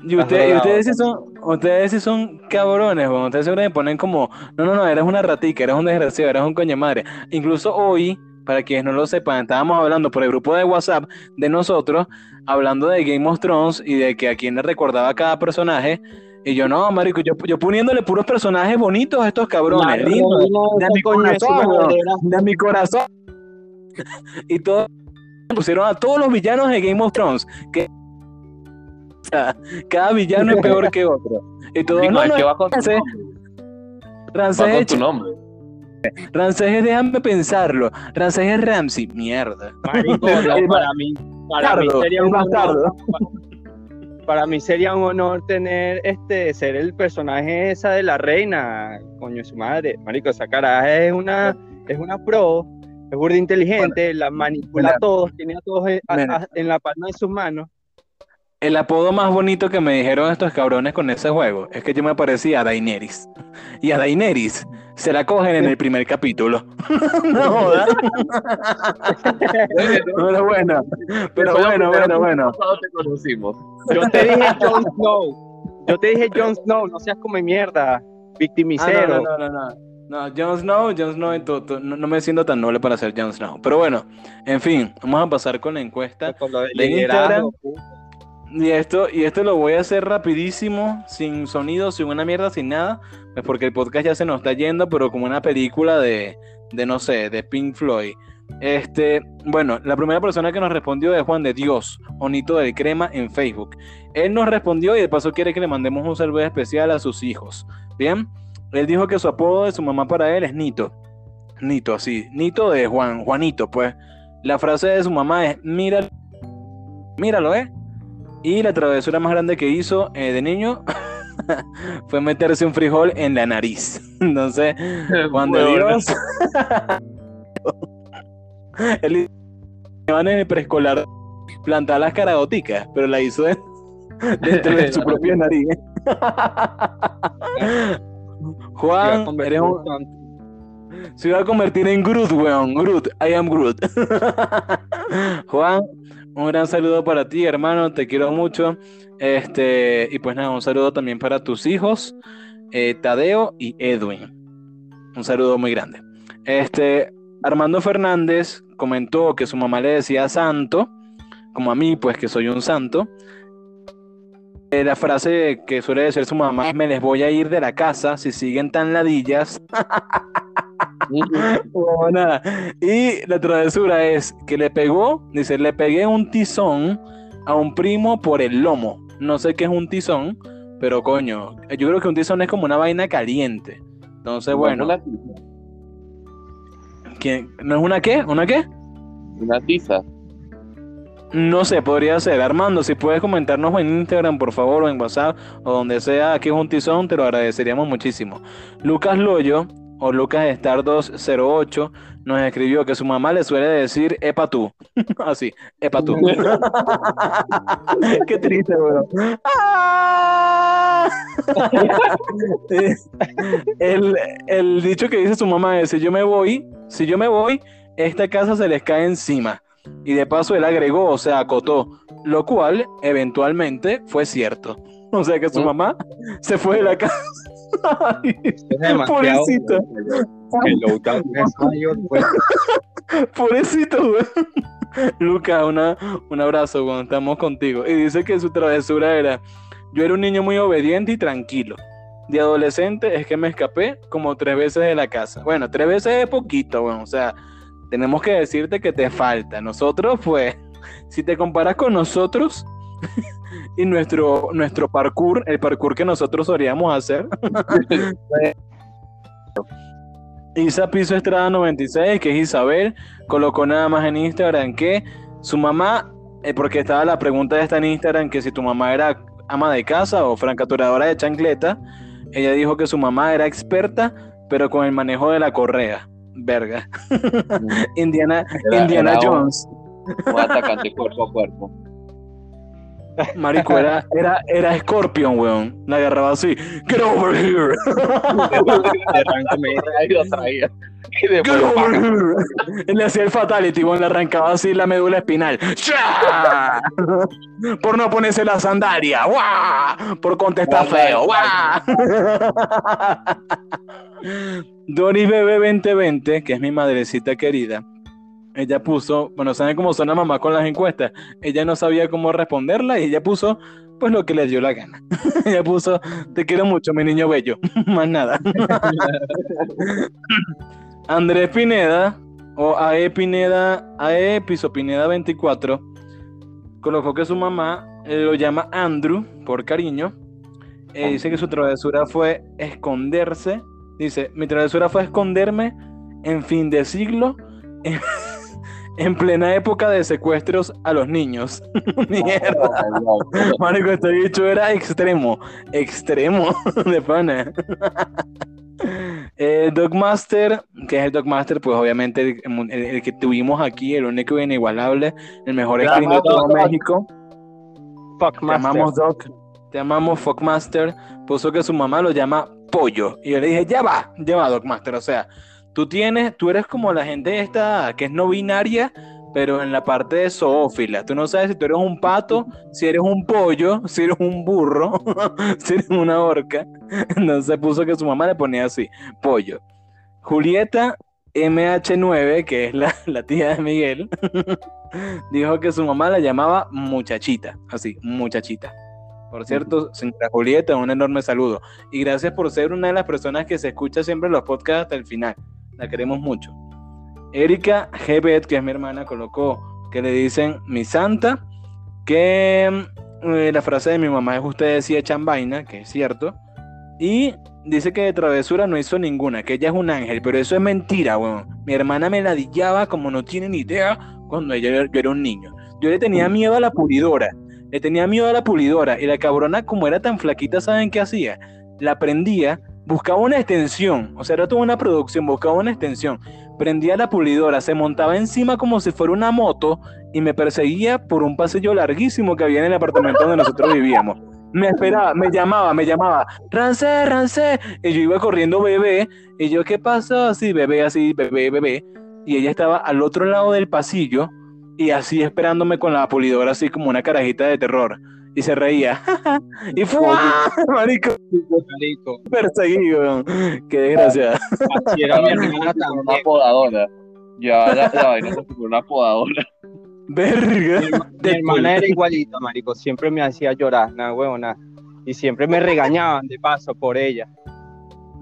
Y, usted- y ustedes sí son, ustedes sí son cabrones, weón. Ustedes siempre me ponen como, no, no, no, eres una ratica, eres un desgraciado, eres un coño madre. Incluso hoy, para quienes no lo sepan, estábamos hablando por el grupo de WhatsApp de nosotros, hablando de Game of Thrones y de que a quién le recordaba cada personaje. Y yo, no, marico, yo, yo poniéndole puros personajes bonitos a estos cabrones, lindos, de mi corazón, de mi corazón. Y todos pusieron a todos los villanos de Game of Thrones, que o sea, cada villano es peor que otro. Y todos, Digo, no, no, va con tu Rancés, nombre. Rancés Va con es tu nombre. Rancés es déjame pensarlo. Rancés es Ramsey, mierda. Marico, para mí, para mí sería un bastardo. para mí sería un honor tener este ser el personaje esa de la reina, coño su madre. Marico, esa cara es una es una pro, es burda inteligente, la manipula mira. a todos, tiene a todos a- a- en la palma de sus manos. El apodo más bonito que me dijeron estos cabrones con ese juego es que yo me parecía a Daenerys. Y a Daenerys se la cogen en el primer capítulo. no joda. pero bueno, pero bueno, bueno, bueno. te conocimos. Yo te dije Jon Snow. Yo te dije Jon Snow, no seas como mierda, Ah, victimicero. no, no, no, no, no. No, Jon Snow, Jon Snow, tú- tú- no, no me siento tan noble para ser Jon Snow. Pero bueno, en fin, vamos a pasar con la encuesta Con lo del de liderazgo, Instagram. Y esto, y esto lo voy a hacer rapidísimo, sin sonido, sin una mierda, sin nada, pues porque el podcast ya se nos está yendo, pero como una película de, de no sé, de Pink Floyd. Este, bueno, la primera persona que nos respondió es Juan de Dios, Onito del Crema en Facebook. Él nos respondió y de paso quiere que le mandemos un saludo especial a sus hijos. Bien, él dijo que su apodo de su mamá para él es Nito. Nito, así. Nito de Juan, Juanito, pues. La frase de su mamá es, mira, míralo, ¿eh? Y la travesura más grande que hizo eh, de niño fue meterse un frijol en la nariz. Entonces, Juan de Huevona. Dios... Él iban en el preescolar plantar las caragoticas, pero la hizo de- dentro de su propia nariz. Juan, eres un- se iba a convertir en Groot, weón. Groot, I am Groot. Juan, un gran saludo para ti, hermano. Te quiero mucho. Este, y pues nada, un saludo también para tus hijos, eh, Tadeo y Edwin. Un saludo muy grande. Este, Armando Fernández comentó que su mamá le decía santo, como a mí, pues que soy un santo. Eh, la frase que suele decir su mamá Me les voy a ir de la casa si siguen tan ladillas. Huevona. Y la travesura es que le pegó, dice, le pegué un tizón a un primo por el lomo. No sé qué es un tizón, pero coño, yo creo que un tizón es como una vaina caliente. Entonces, bueno. ¿quién- ¿no es una qué? ¿Una qué? Una tiza. No sé, podría ser. Armando, si puedes comentarnos en Instagram, por favor, o en WhatsApp, o donde sea que es un tizón, te lo agradeceríamos muchísimo. Lucas Loyo, o Lucas Star 208, nos escribió que su mamá le suele decir epa tú. Así, epa tú. Qué triste, weón. El, el dicho que dice su mamá es, si yo me voy, si yo me voy, esta casa se les cae encima. Y de paso él agregó, o sea, acotó, lo cual eventualmente fue cierto. O sea que su Mm. mamá se fue de la casa. Ay, mayor, pues. Pobrecito, güey. Luca, una, un abrazo cuando estamos contigo. Y dice que su travesura era, yo era un niño muy obediente y tranquilo. De adolescente es que me escapé como tres veces de la casa. Bueno, tres veces es poquito, bueno, o sea, tenemos que decirte que te falta. Nosotros, pues, si te comparas con nosotros y nuestro, nuestro parkour, el parkour que nosotros solíamos hacer. Isa Piso Estrada 96, que es Isabel, colocó nada más en Instagram que su mamá, eh, porque estaba la pregunta de esta en Instagram, que si tu mamá era ama de casa o francaturadora de chancleta, ella dijo que su mamá era experta, pero con el manejo de la correa. Verga. Indiana, Era- Indiana era un- Jones. Un atacante cuerpo a cuerpo. Marico, era, era, era Scorpion, weón. La agarraba así. Get over here. Get over here. Le hacía el fatality, weón. Le arrancaba así la médula espinal. Por no ponerse la sandalia. Por contestar feo. ¡Guau! Doris Bebé 2020, que es mi madrecita querida, ella puso, bueno, ¿saben cómo son las mamás con las encuestas? Ella no sabía cómo responderla y ella puso, pues lo que le dio la gana. ella puso, te quiero mucho, mi niño bello. Más nada. Andrés Pineda, o AE Pineda, AE Piso Pineda 24, colocó que su mamá eh, lo llama Andrew por cariño. Eh, dice que su travesura fue esconderse. Dice, mi travesura fue esconderme en fin de siglo, en plena época de secuestros a los niños. Mierda. Marico, este bicho era extremo, extremo de pana. Eh, Dogmaster, que es el Dogmaster, pues obviamente el, el- el que tuvimos aquí, el único e inigualable, el mejor screen de todo. México. Fuck Te amamos, Doc. Te amamos, Fogmaster. Puso que su mamá lo llama pollo. Y yo le dije, ya va, ya va, Dogmaster. O sea, tú tienes, tú eres como la gente esta que es no binaria, pero en la parte de zoófila. Tú no sabes si tú eres un pato, si eres un pollo, si eres un burro, si eres una orca. Entonces puso que su mamá le ponía así, pollo. Julieta MH9, que es la, la tía de Miguel, dijo que su mamá la llamaba muchachita, así, muchachita. Por cierto, señora Julieta, un enorme saludo. Y gracias por ser una de las personas que se escucha siempre los podcasts hasta el final. La queremos mucho. Erika Gebet, que es mi hermana, colocó que le dicen mi santa, que eh, la frase de mi mamá es usted decía chambaina, que es cierto. Y dice que de travesura no hizo ninguna, que ella es un ángel, pero eso es mentira, weón. Mi hermana me ladillaba como no tiene ni idea cuando ella, yo era un niño. Yo le tenía miedo a la pulidora, le tenía miedo a la pulidora y la cabrona como era tan flaquita, ¿saben qué hacía? La prendía, buscaba una extensión, o sea, era toda una producción, buscaba una extensión, prendía la pulidora, se montaba encima como si fuera una moto y me perseguía por un pasillo larguísimo que había en el apartamento donde nosotros vivíamos. Me esperaba, me llamaba, me llamaba, Rancé, Rancé, y yo iba corriendo bebé, y yo, ¿qué pasó? Así, bebé, así, bebé, bebé, y ella estaba al otro lado del pasillo, y así esperándome con la pulidora, así como una carajita de terror, y se reía, y fue, marico, Marico, perseguido, qué desgracia. así era mi hermana Una podadora. Ya la, la vaina como una podadora. Verga. Mi hermana era igualita, marico. Siempre me hacía llorar, nada, huevona. Y siempre me regañaban de paso por ella.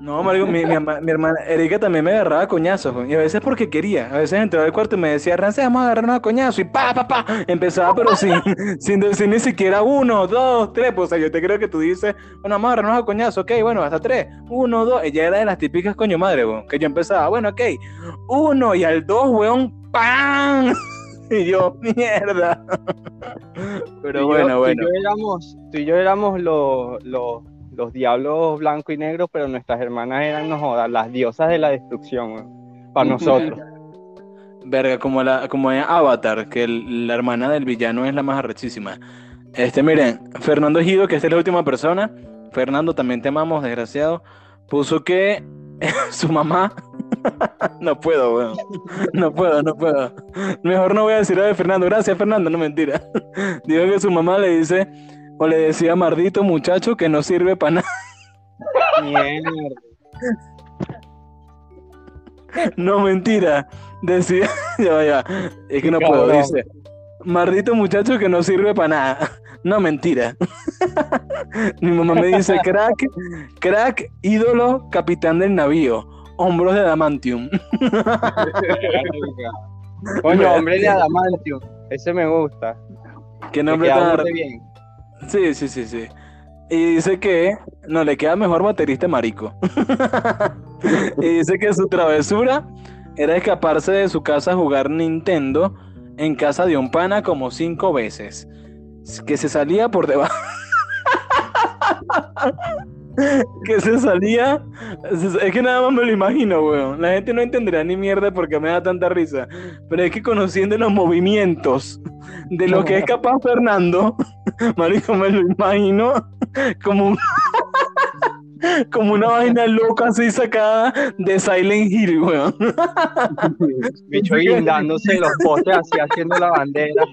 No, marico, mi, mi, ama- mi hermana Erika también me agarraba coñazos, y a veces porque quería, a veces entraba al cuarto y me decía, Rance, vamos a agarrarnos a coñazos, y pa, pa, pa, empezaba pero sin, sin decir ni siquiera uno, dos, tres, pues o sea, yo te creo que tú dices, bueno, vamos a agarrarnos a coñazos, ok, bueno, hasta tres, uno, dos, ella era de las típicas coño madre, güey, que yo empezaba, bueno, ok, uno, y al dos, weón, ¡pam! Y yo, mierda. Pero Tú yo- bueno, tú y bueno. yo éramos, tú y yo éramos los, los, los diablos blanco y negro, pero nuestras hermanas eran, no jodas, las diosas de la destrucción, para nosotros. Verga, como la, como en Avatar, que el- la hermana del villano es la más arrechísima. Este, miren, Fernando Gido, que esta es la última persona. Fernando, también te amamos, desgraciado. Puso que su mamá. no puedo, weón. No puedo, no puedo. Mejor no voy a decir lo de Fernando. Gracias, Fernando, no mentira. Dijo que su mamá le dice, o le decía, mardito muchacho, que no sirve para nada. Mierda. No, mentira. Decía, ya va, ya. Es que no puedo, dice. Maldito muchacho que no sirve para nada. No, mentira. Mi mamá me dice, crack, crack, ídolo, capitán del navío, hombros de adamantium. Coño, hombre de adamantium. Ese me gusta. Qué Me nombre tan... bien. Sí, sí, sí, sí. Y dice que no le queda mejor baterista marico. y dice que su travesura era escaparse de su casa a jugar Nintendo en casa de un pana como cinco veces. Que se salía por debajo. que se salía. Es que nada más me lo imagino, weón. La gente no entenderá ni mierda porque me da tanta risa. Pero es que conociendo los movimientos de lo que es capaz Fernando, marico, me lo imagino como un- como una vaina loca así sacada de Silent Hill, weón. Bicho guindándose los postes así haciendo la bandera.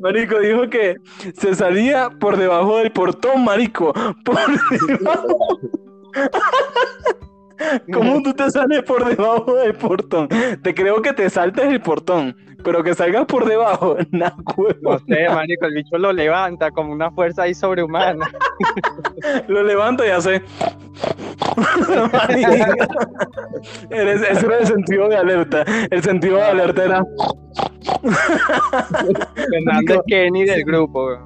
Marico dijo que se salía por debajo del portón, marico. Por debajo. ¿Cómo tú te sales por debajo del portón? Te creo que te saltes el portón, pero que salgas por debajo, nah. No sé, marico, el bicho lo levanta como una fuerza ahí sobrehumana. Lo levanto y hace. Ese era el sentido de alerta. El sentido de alerta era. Fernando Kenny del grupo.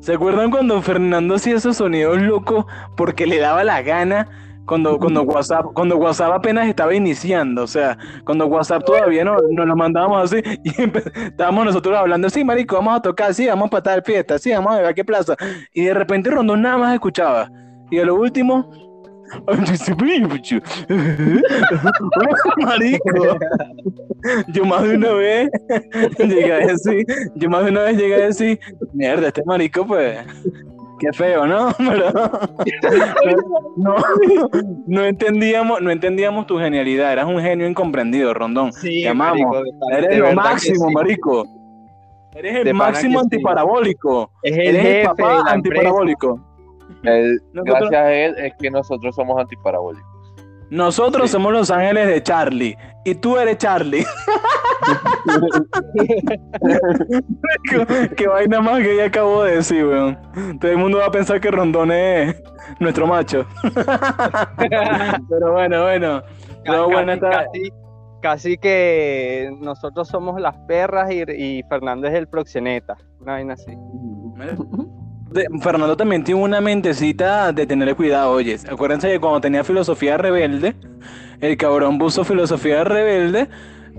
¿Se acuerdan cuando Fernando hacía esos sonidos locos porque le daba la gana? Cuando, cuando, WhatsApp, cuando WhatsApp apenas estaba iniciando, o sea, cuando WhatsApp todavía no, nos lo mandábamos así y estábamos nosotros hablando, sí, marico, vamos a tocar, sí, vamos para tal fiesta, sí, vamos a ver a qué plaza. Y de repente Rondón nada más escuchaba. Y a lo último, marico, yo más de una vez llegué a decir, yo más de una vez llegué a decir, mierda, este marico, pues, qué feo, ¿no? Pero no, no entendíamos, no entendíamos tu genialidad, eras un genio incomprendido, Rondón. Sí, Te amamos. marico, Eres lo máximo, sí. marico. Eres el De máximo sí. antiparabólico. Es el Eres el de papá la antiparabólico. Nosotros- gracias a él es que nosotros somos antiparabólicos. Nosotros Sí. somos los ángeles de Charlie y tú eres Charlie. Qué vaina más que ella acabo de decir, weón. Todo el mundo va a pensar que Rondón es nuestro macho. Pero bueno, bueno. Pero Casi- bueno, está- casi, casi que nosotros somos las perras y, y Fernando es el proxeneta. Una vaina así. Fernando también tiene una mentecita de tener cuidado, oye. Acuérdense que cuando tenía filosofía rebelde, el cabrón puso filosofía rebelde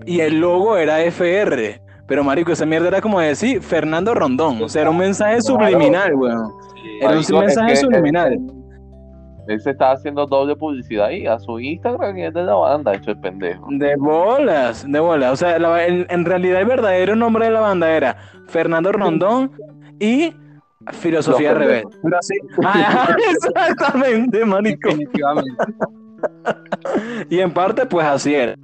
y el logo era FR. Pero marico, esa mierda era como decir Fernando Rondón. O sea, era un mensaje subliminal, weón. Era un mensaje subliminal. Él se estaba haciendo doble publicidad ahí a su Instagram y es de la banda, hecho el pendejo. De bolas, de bolas. O sea, la- en, en realidad el verdadero nombre de la banda era Fernando Rondón y Filosofía Los Rebelde. Pero así. Ah, exactamente, marico. Definitivamente. Y en parte, pues así era.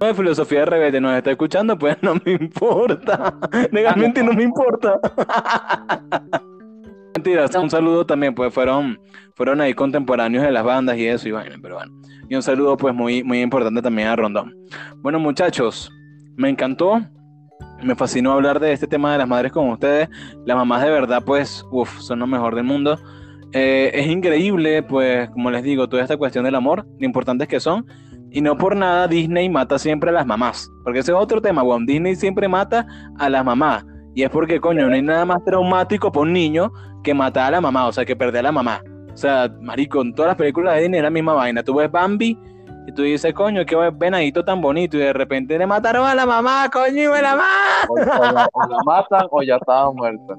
De filosofía rebelde nos está escuchando, pues no me importa. Legalmente no me importa. Mentiras, un saludo también, pues fueron, fueron ahí contemporáneos de las bandas y eso, y bueno, pero bueno. Y un saludo, pues muy, muy importante también a Rondón. Bueno, muchachos, me encantó. Me fascinó hablar de este tema de las madres con ustedes. Las mamás de verdad, pues, uff, son lo mejor del mundo. Eh, es increíble, pues, como les digo, toda esta cuestión del amor, lo importantes que son. Y no por nada Disney mata siempre a las mamás. Porque ese es otro tema, weón. Disney siempre mata a las mamás. Y es porque, coño, no hay nada más traumático para un niño que matar a la mamá, o sea, que perder a la mamá. O sea, marico, en todas las películas de Disney es la misma vaina. Tú ves Bambi y tú dices, coño, qué venadito tan bonito. Y de repente le mataron a la mamá, coño, y me la mamá. O, o la, o la matan o ya estaba muerta.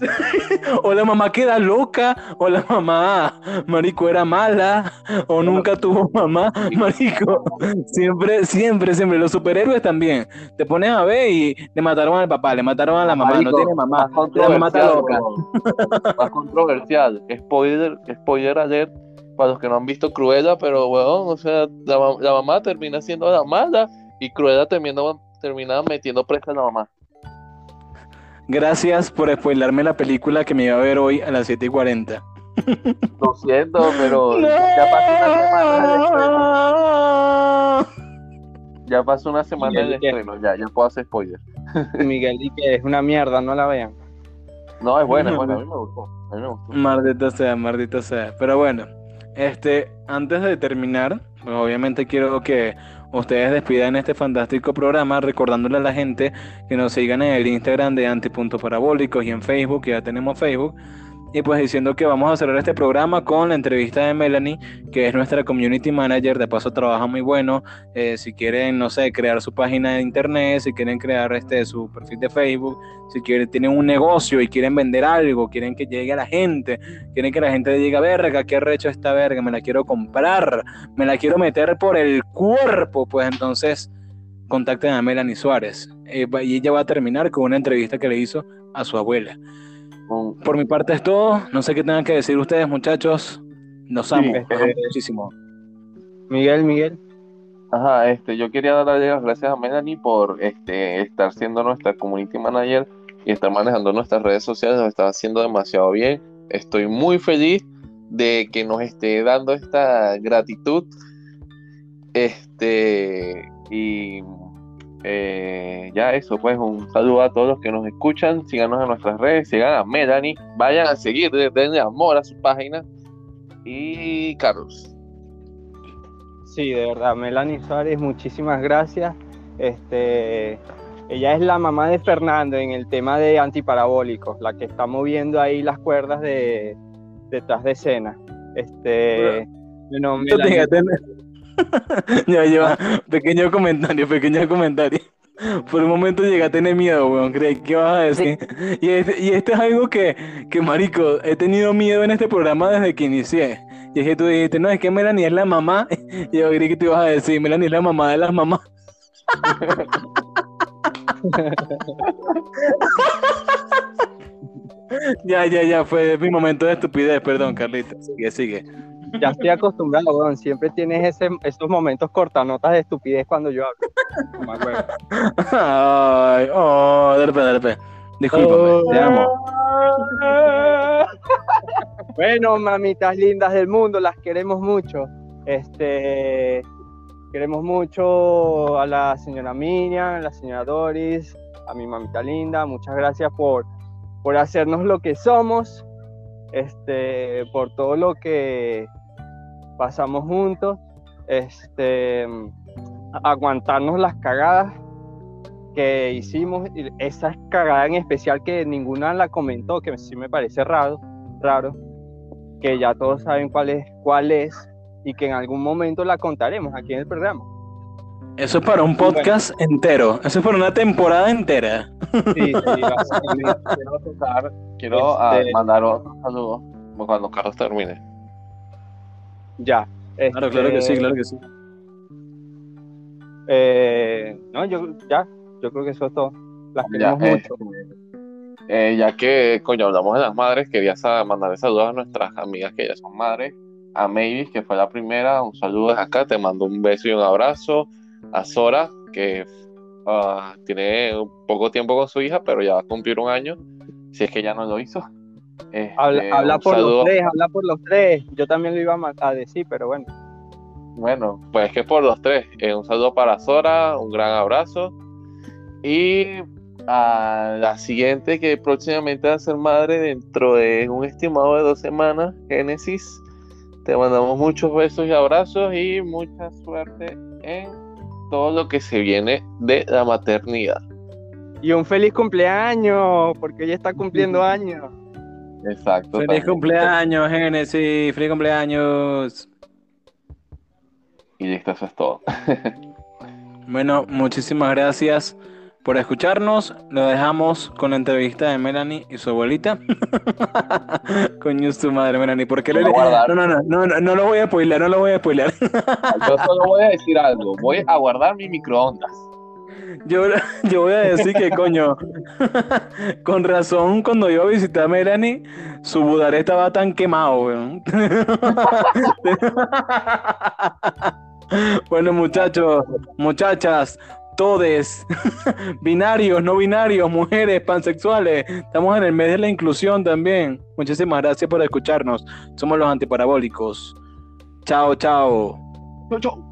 O la mamá queda loca, o la mamá, marico, era mala, o nunca tuvo mamá, marico. Siempre, siempre, siempre. Los superhéroes también. Te pones a ver y le mataron al papá, le mataron a la mamá, Marico, no tiene mamá. Más La mamá está loca. Más controversial. Spoiler, spoiler ayer para los que no han visto Cruella, pero weón, o sea, la, ma- la mamá termina siendo la mala y Cruella termina, termina metiendo presa a la mamá. Gracias por spoilarme la película que me iba a ver hoy a las 7 y 40. Lo siento, pero ya pasó una semana del estreno. Ya pasó una semana del estreno, ya, ya puedo hacer spoiler. Miguel y que es una mierda, no la vean. No, es buena, es buena, a mí me gustó. A mí me gustó. Maldita sea, maldita sea. Pero bueno, este, antes de terminar, pues, obviamente quiero que ustedes despidan este fantástico programa recordándole a la gente que nos sigan en el Instagram de anti.parabólicos y en Facebook, que ya tenemos Facebook. Y pues diciendo que vamos a cerrar este programa con la entrevista de Melanie, que es nuestra community manager, de paso trabaja muy bueno. Eh, si quieren, no sé, crear su página de internet, si quieren crear este su perfil de Facebook, si quieren, tienen un negocio y quieren vender algo, quieren que llegue a la gente, quieren que la gente diga, verga, qué recho esta verga, me la quiero comprar, me la quiero meter por el cuerpo, pues entonces contacten a Melanie Suárez. Eh, y ella va a terminar con una entrevista que le hizo a su abuela. Un- Por mi parte es todo, no sé qué tengan que decir ustedes muchachos, los amo, Sí, amo eh, muchísimo. Miguel, Miguel. Ajá, este, yo quería darle las gracias a Melanie por este, estar siendo nuestra community manager y estar manejando nuestras redes sociales, lo está haciendo demasiado bien. Estoy muy feliz de que nos esté dando esta gratitud. Este, y eh, ya eso, pues un saludo a todos los que nos escuchan, síganos en nuestras redes, sigan a Melanie, vayan a seguir, denle amor a su página. Y Carlos. Sí, de verdad, Melanie Suárez, muchísimas gracias. Este, ella es la mamá de Fernando en el tema de antiparabólicos, la que está moviendo ahí las cuerdas de detrás de escena. Este, bueno, Melanie- ya lleva, pequeño comentario, pequeño comentario. Por un momento llegué a tener miedo, weón. Creí que vas a decir. Y este, y este es algo que, que, marico, he tenido miedo en este programa desde que inicié. Y es que tú dijiste, no, es que Melanie es la mamá. Y yo creí que te ibas a decir, Melanie es la mamá de las mamás. ya, ya, ya, fue mi momento de estupidez, perdón, Carlita. Sigue, sigue. Ya estoy acostumbrado, weón, siempre tienes ese, esos momentos cortanotas de estupidez cuando yo hablo. No me acuerdo. Ay, oh, dale, pe, dale, pe. Discúlpame, te amo. Bueno, mamitas lindas del mundo, las queremos mucho. Este, queremos mucho a la señora Miriam, a la señora Doris, a mi mamita linda. Muchas gracias por, por hacernos lo que somos, este, por todo lo que pasamos juntos, este, aguantarnos las cagadas que hicimos, esa cagada en especial que ninguna la comentó, que sí me parece raro, raro, que ya todos saben cuál es, cuál es, y que en algún momento la contaremos aquí en el programa. Eso es para un podcast entero. Eso es para una temporada entera. Sí, sí, básicamente. Quiero, tocar- quiero, ah, Este- mandar otro saludo cuando Carlos termine. ya. Claro, claro que sí, Este, claro que sí. eh, no, yo ya, yo creo que eso es todo. Las Ya, queremos eh, mucho. eh, ya que, coño, hablamos de las madres, quería mandarle saludos a nuestras amigas que ya son madres. A Mavis, que fue la primera, un saludo desde acá, te mando un beso y un abrazo. A Sora, que ah, tiene poco tiempo con su hija, pero ya va a cumplir un año, si es que ya no lo hizo. Este, Habla, habla un por saludo- los tres, habla por los tres. Yo también lo iba a, decir, pero bueno. Bueno, pues que por los tres. Eh, un saludo para Sora, un gran abrazo. Y a la siguiente, que próximamente va a ser madre dentro de un estimado de dos semanas, Génesis. Te mandamos muchos besos y abrazos y mucha suerte en todo lo que se viene de la maternidad. Y un feliz cumpleaños, porque ella está cumpliendo años. Exacto. Feliz también. cumpleaños, Génesis. Feliz cumpleaños. Y listo, eso es todo. Bueno, muchísimas gracias por escucharnos. Lo dejamos con la entrevista de Melanie y su abuelita. Coño, su madre, Melanie. ¿Por qué le.? No, no, no, no, no, no lo voy a spoiler, no lo voy a spoiler. Yo solo voy a decir algo. Voy a guardar mi microondas. Yo, yo voy a decir que, coño, con razón, cuando yo visité a Melanie, su budaré estaba tan quemado, weón. Bueno, muchachos, muchachas, todes, binarios, no binarios, mujeres, pansexuales, estamos en el mes de la inclusión también. Muchísimas gracias por escucharnos. Somos los antiparabólicos. Chao, chao. Chau, chau.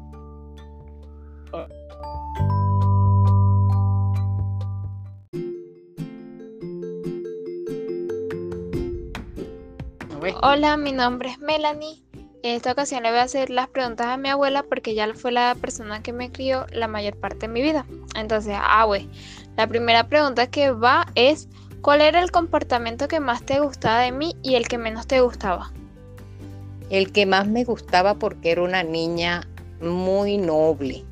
Hola, mi nombre es Melanie. En esta ocasión le voy a hacer las preguntas a mi abuela porque ella fue la persona que me crió la mayor parte de mi vida. Entonces, abue, la primera pregunta que va es, ¿cuál era el comportamiento que más te gustaba de mí y el que menos te gustaba? El que más me gustaba porque era una niña muy noble,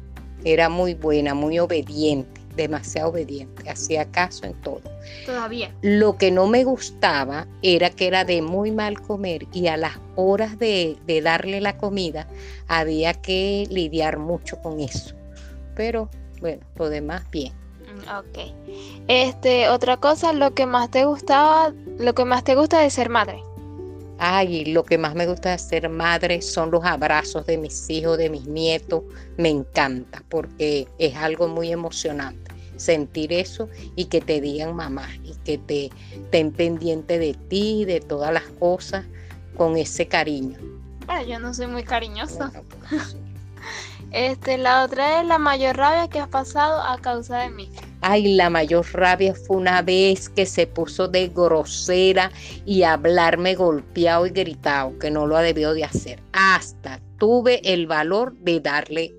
era muy buena, muy obediente, demasiado obediente, hacía caso en todo. Todavía. Lo que no me gustaba era que era de muy mal comer y a las horas de, de darle la comida había que lidiar mucho con eso. Pero bueno, lo demás bien. Mm, Ok. Este, otra cosa, lo que más te gustaba, lo que más te gusta de ser madre. Ay, lo que más me gusta de ser madre son los abrazos de mis hijos, de mis nietos. Me encanta porque es algo muy emocionante sentir eso y que te digan mamá y que te estén pendiente de ti, de todas las cosas, con ese cariño. Bueno, yo no soy muy cariñosa. Bueno, pues, sí. Este, la otra es la mayor rabia que has pasado a causa de mí. Ay, la mayor rabia fue una vez que se puso de grosera y hablarme golpeado y gritado, que no lo ha debido de hacer. Hasta tuve el valor de darle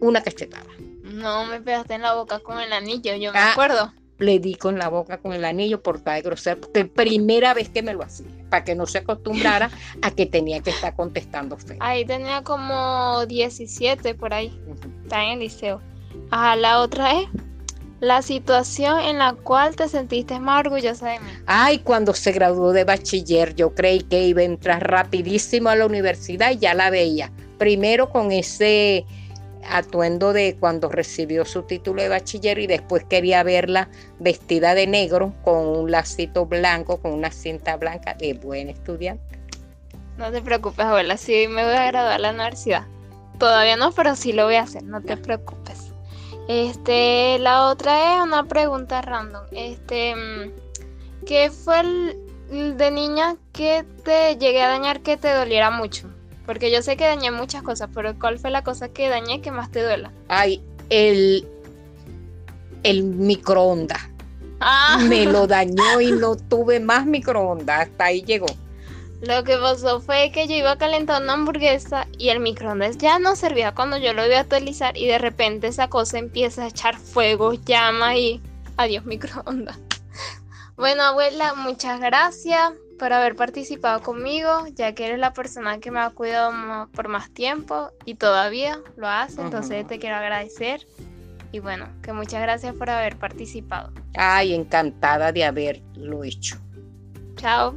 una cachetada. No me pegaste en la boca con el anillo, yo me Ah. acuerdo. Le di con la boca con el anillo por estar de grosera, porque primera vez que me lo hacía, para que no se acostumbrara a que tenía que estar contestando feo. Ahí tenía como 17 por ahí. Ujú. Está en el liceo. Ajá, la otra es la situación en la cual te sentiste más orgullosa de mí. Ay, cuando se graduó de bachiller, yo creí que iba a entrar rapidísimo a la universidad y ya la veía. Primero con ese atuendo de cuando recibió su título de bachiller y después quería verla vestida de negro con un lacito blanco, con una cinta blanca de buen estudiante. No te preocupes, abuela, sí me voy a graduar a la universidad. Todavía no, pero sí lo voy a hacer, no te preocupes. Este, la otra es una pregunta random. Este, mm, ¿qué fue el, el de niña que te llegué a dañar que te doliera mucho? Porque yo sé que dañé muchas cosas, pero ¿cuál fue la cosa que dañé que más te duela? Ay, el, el microondas. Ah, Me lo dañó y no tuve más microondas. Hasta ahí llegó. Lo que pasó fue que yo iba a calentar una hamburguesa y el microondas ya no servía cuando yo lo iba a actualizar y de repente esa cosa empieza a echar fuego, llama y adiós microondas. Bueno, abuela, muchas gracias por haber participado conmigo, ya que eres la persona que me ha cuidado por más tiempo y todavía lo hace, entonces te quiero agradecer. Y bueno, que muchas gracias por haber participado. Ay, encantada de haberlo hecho. Chao.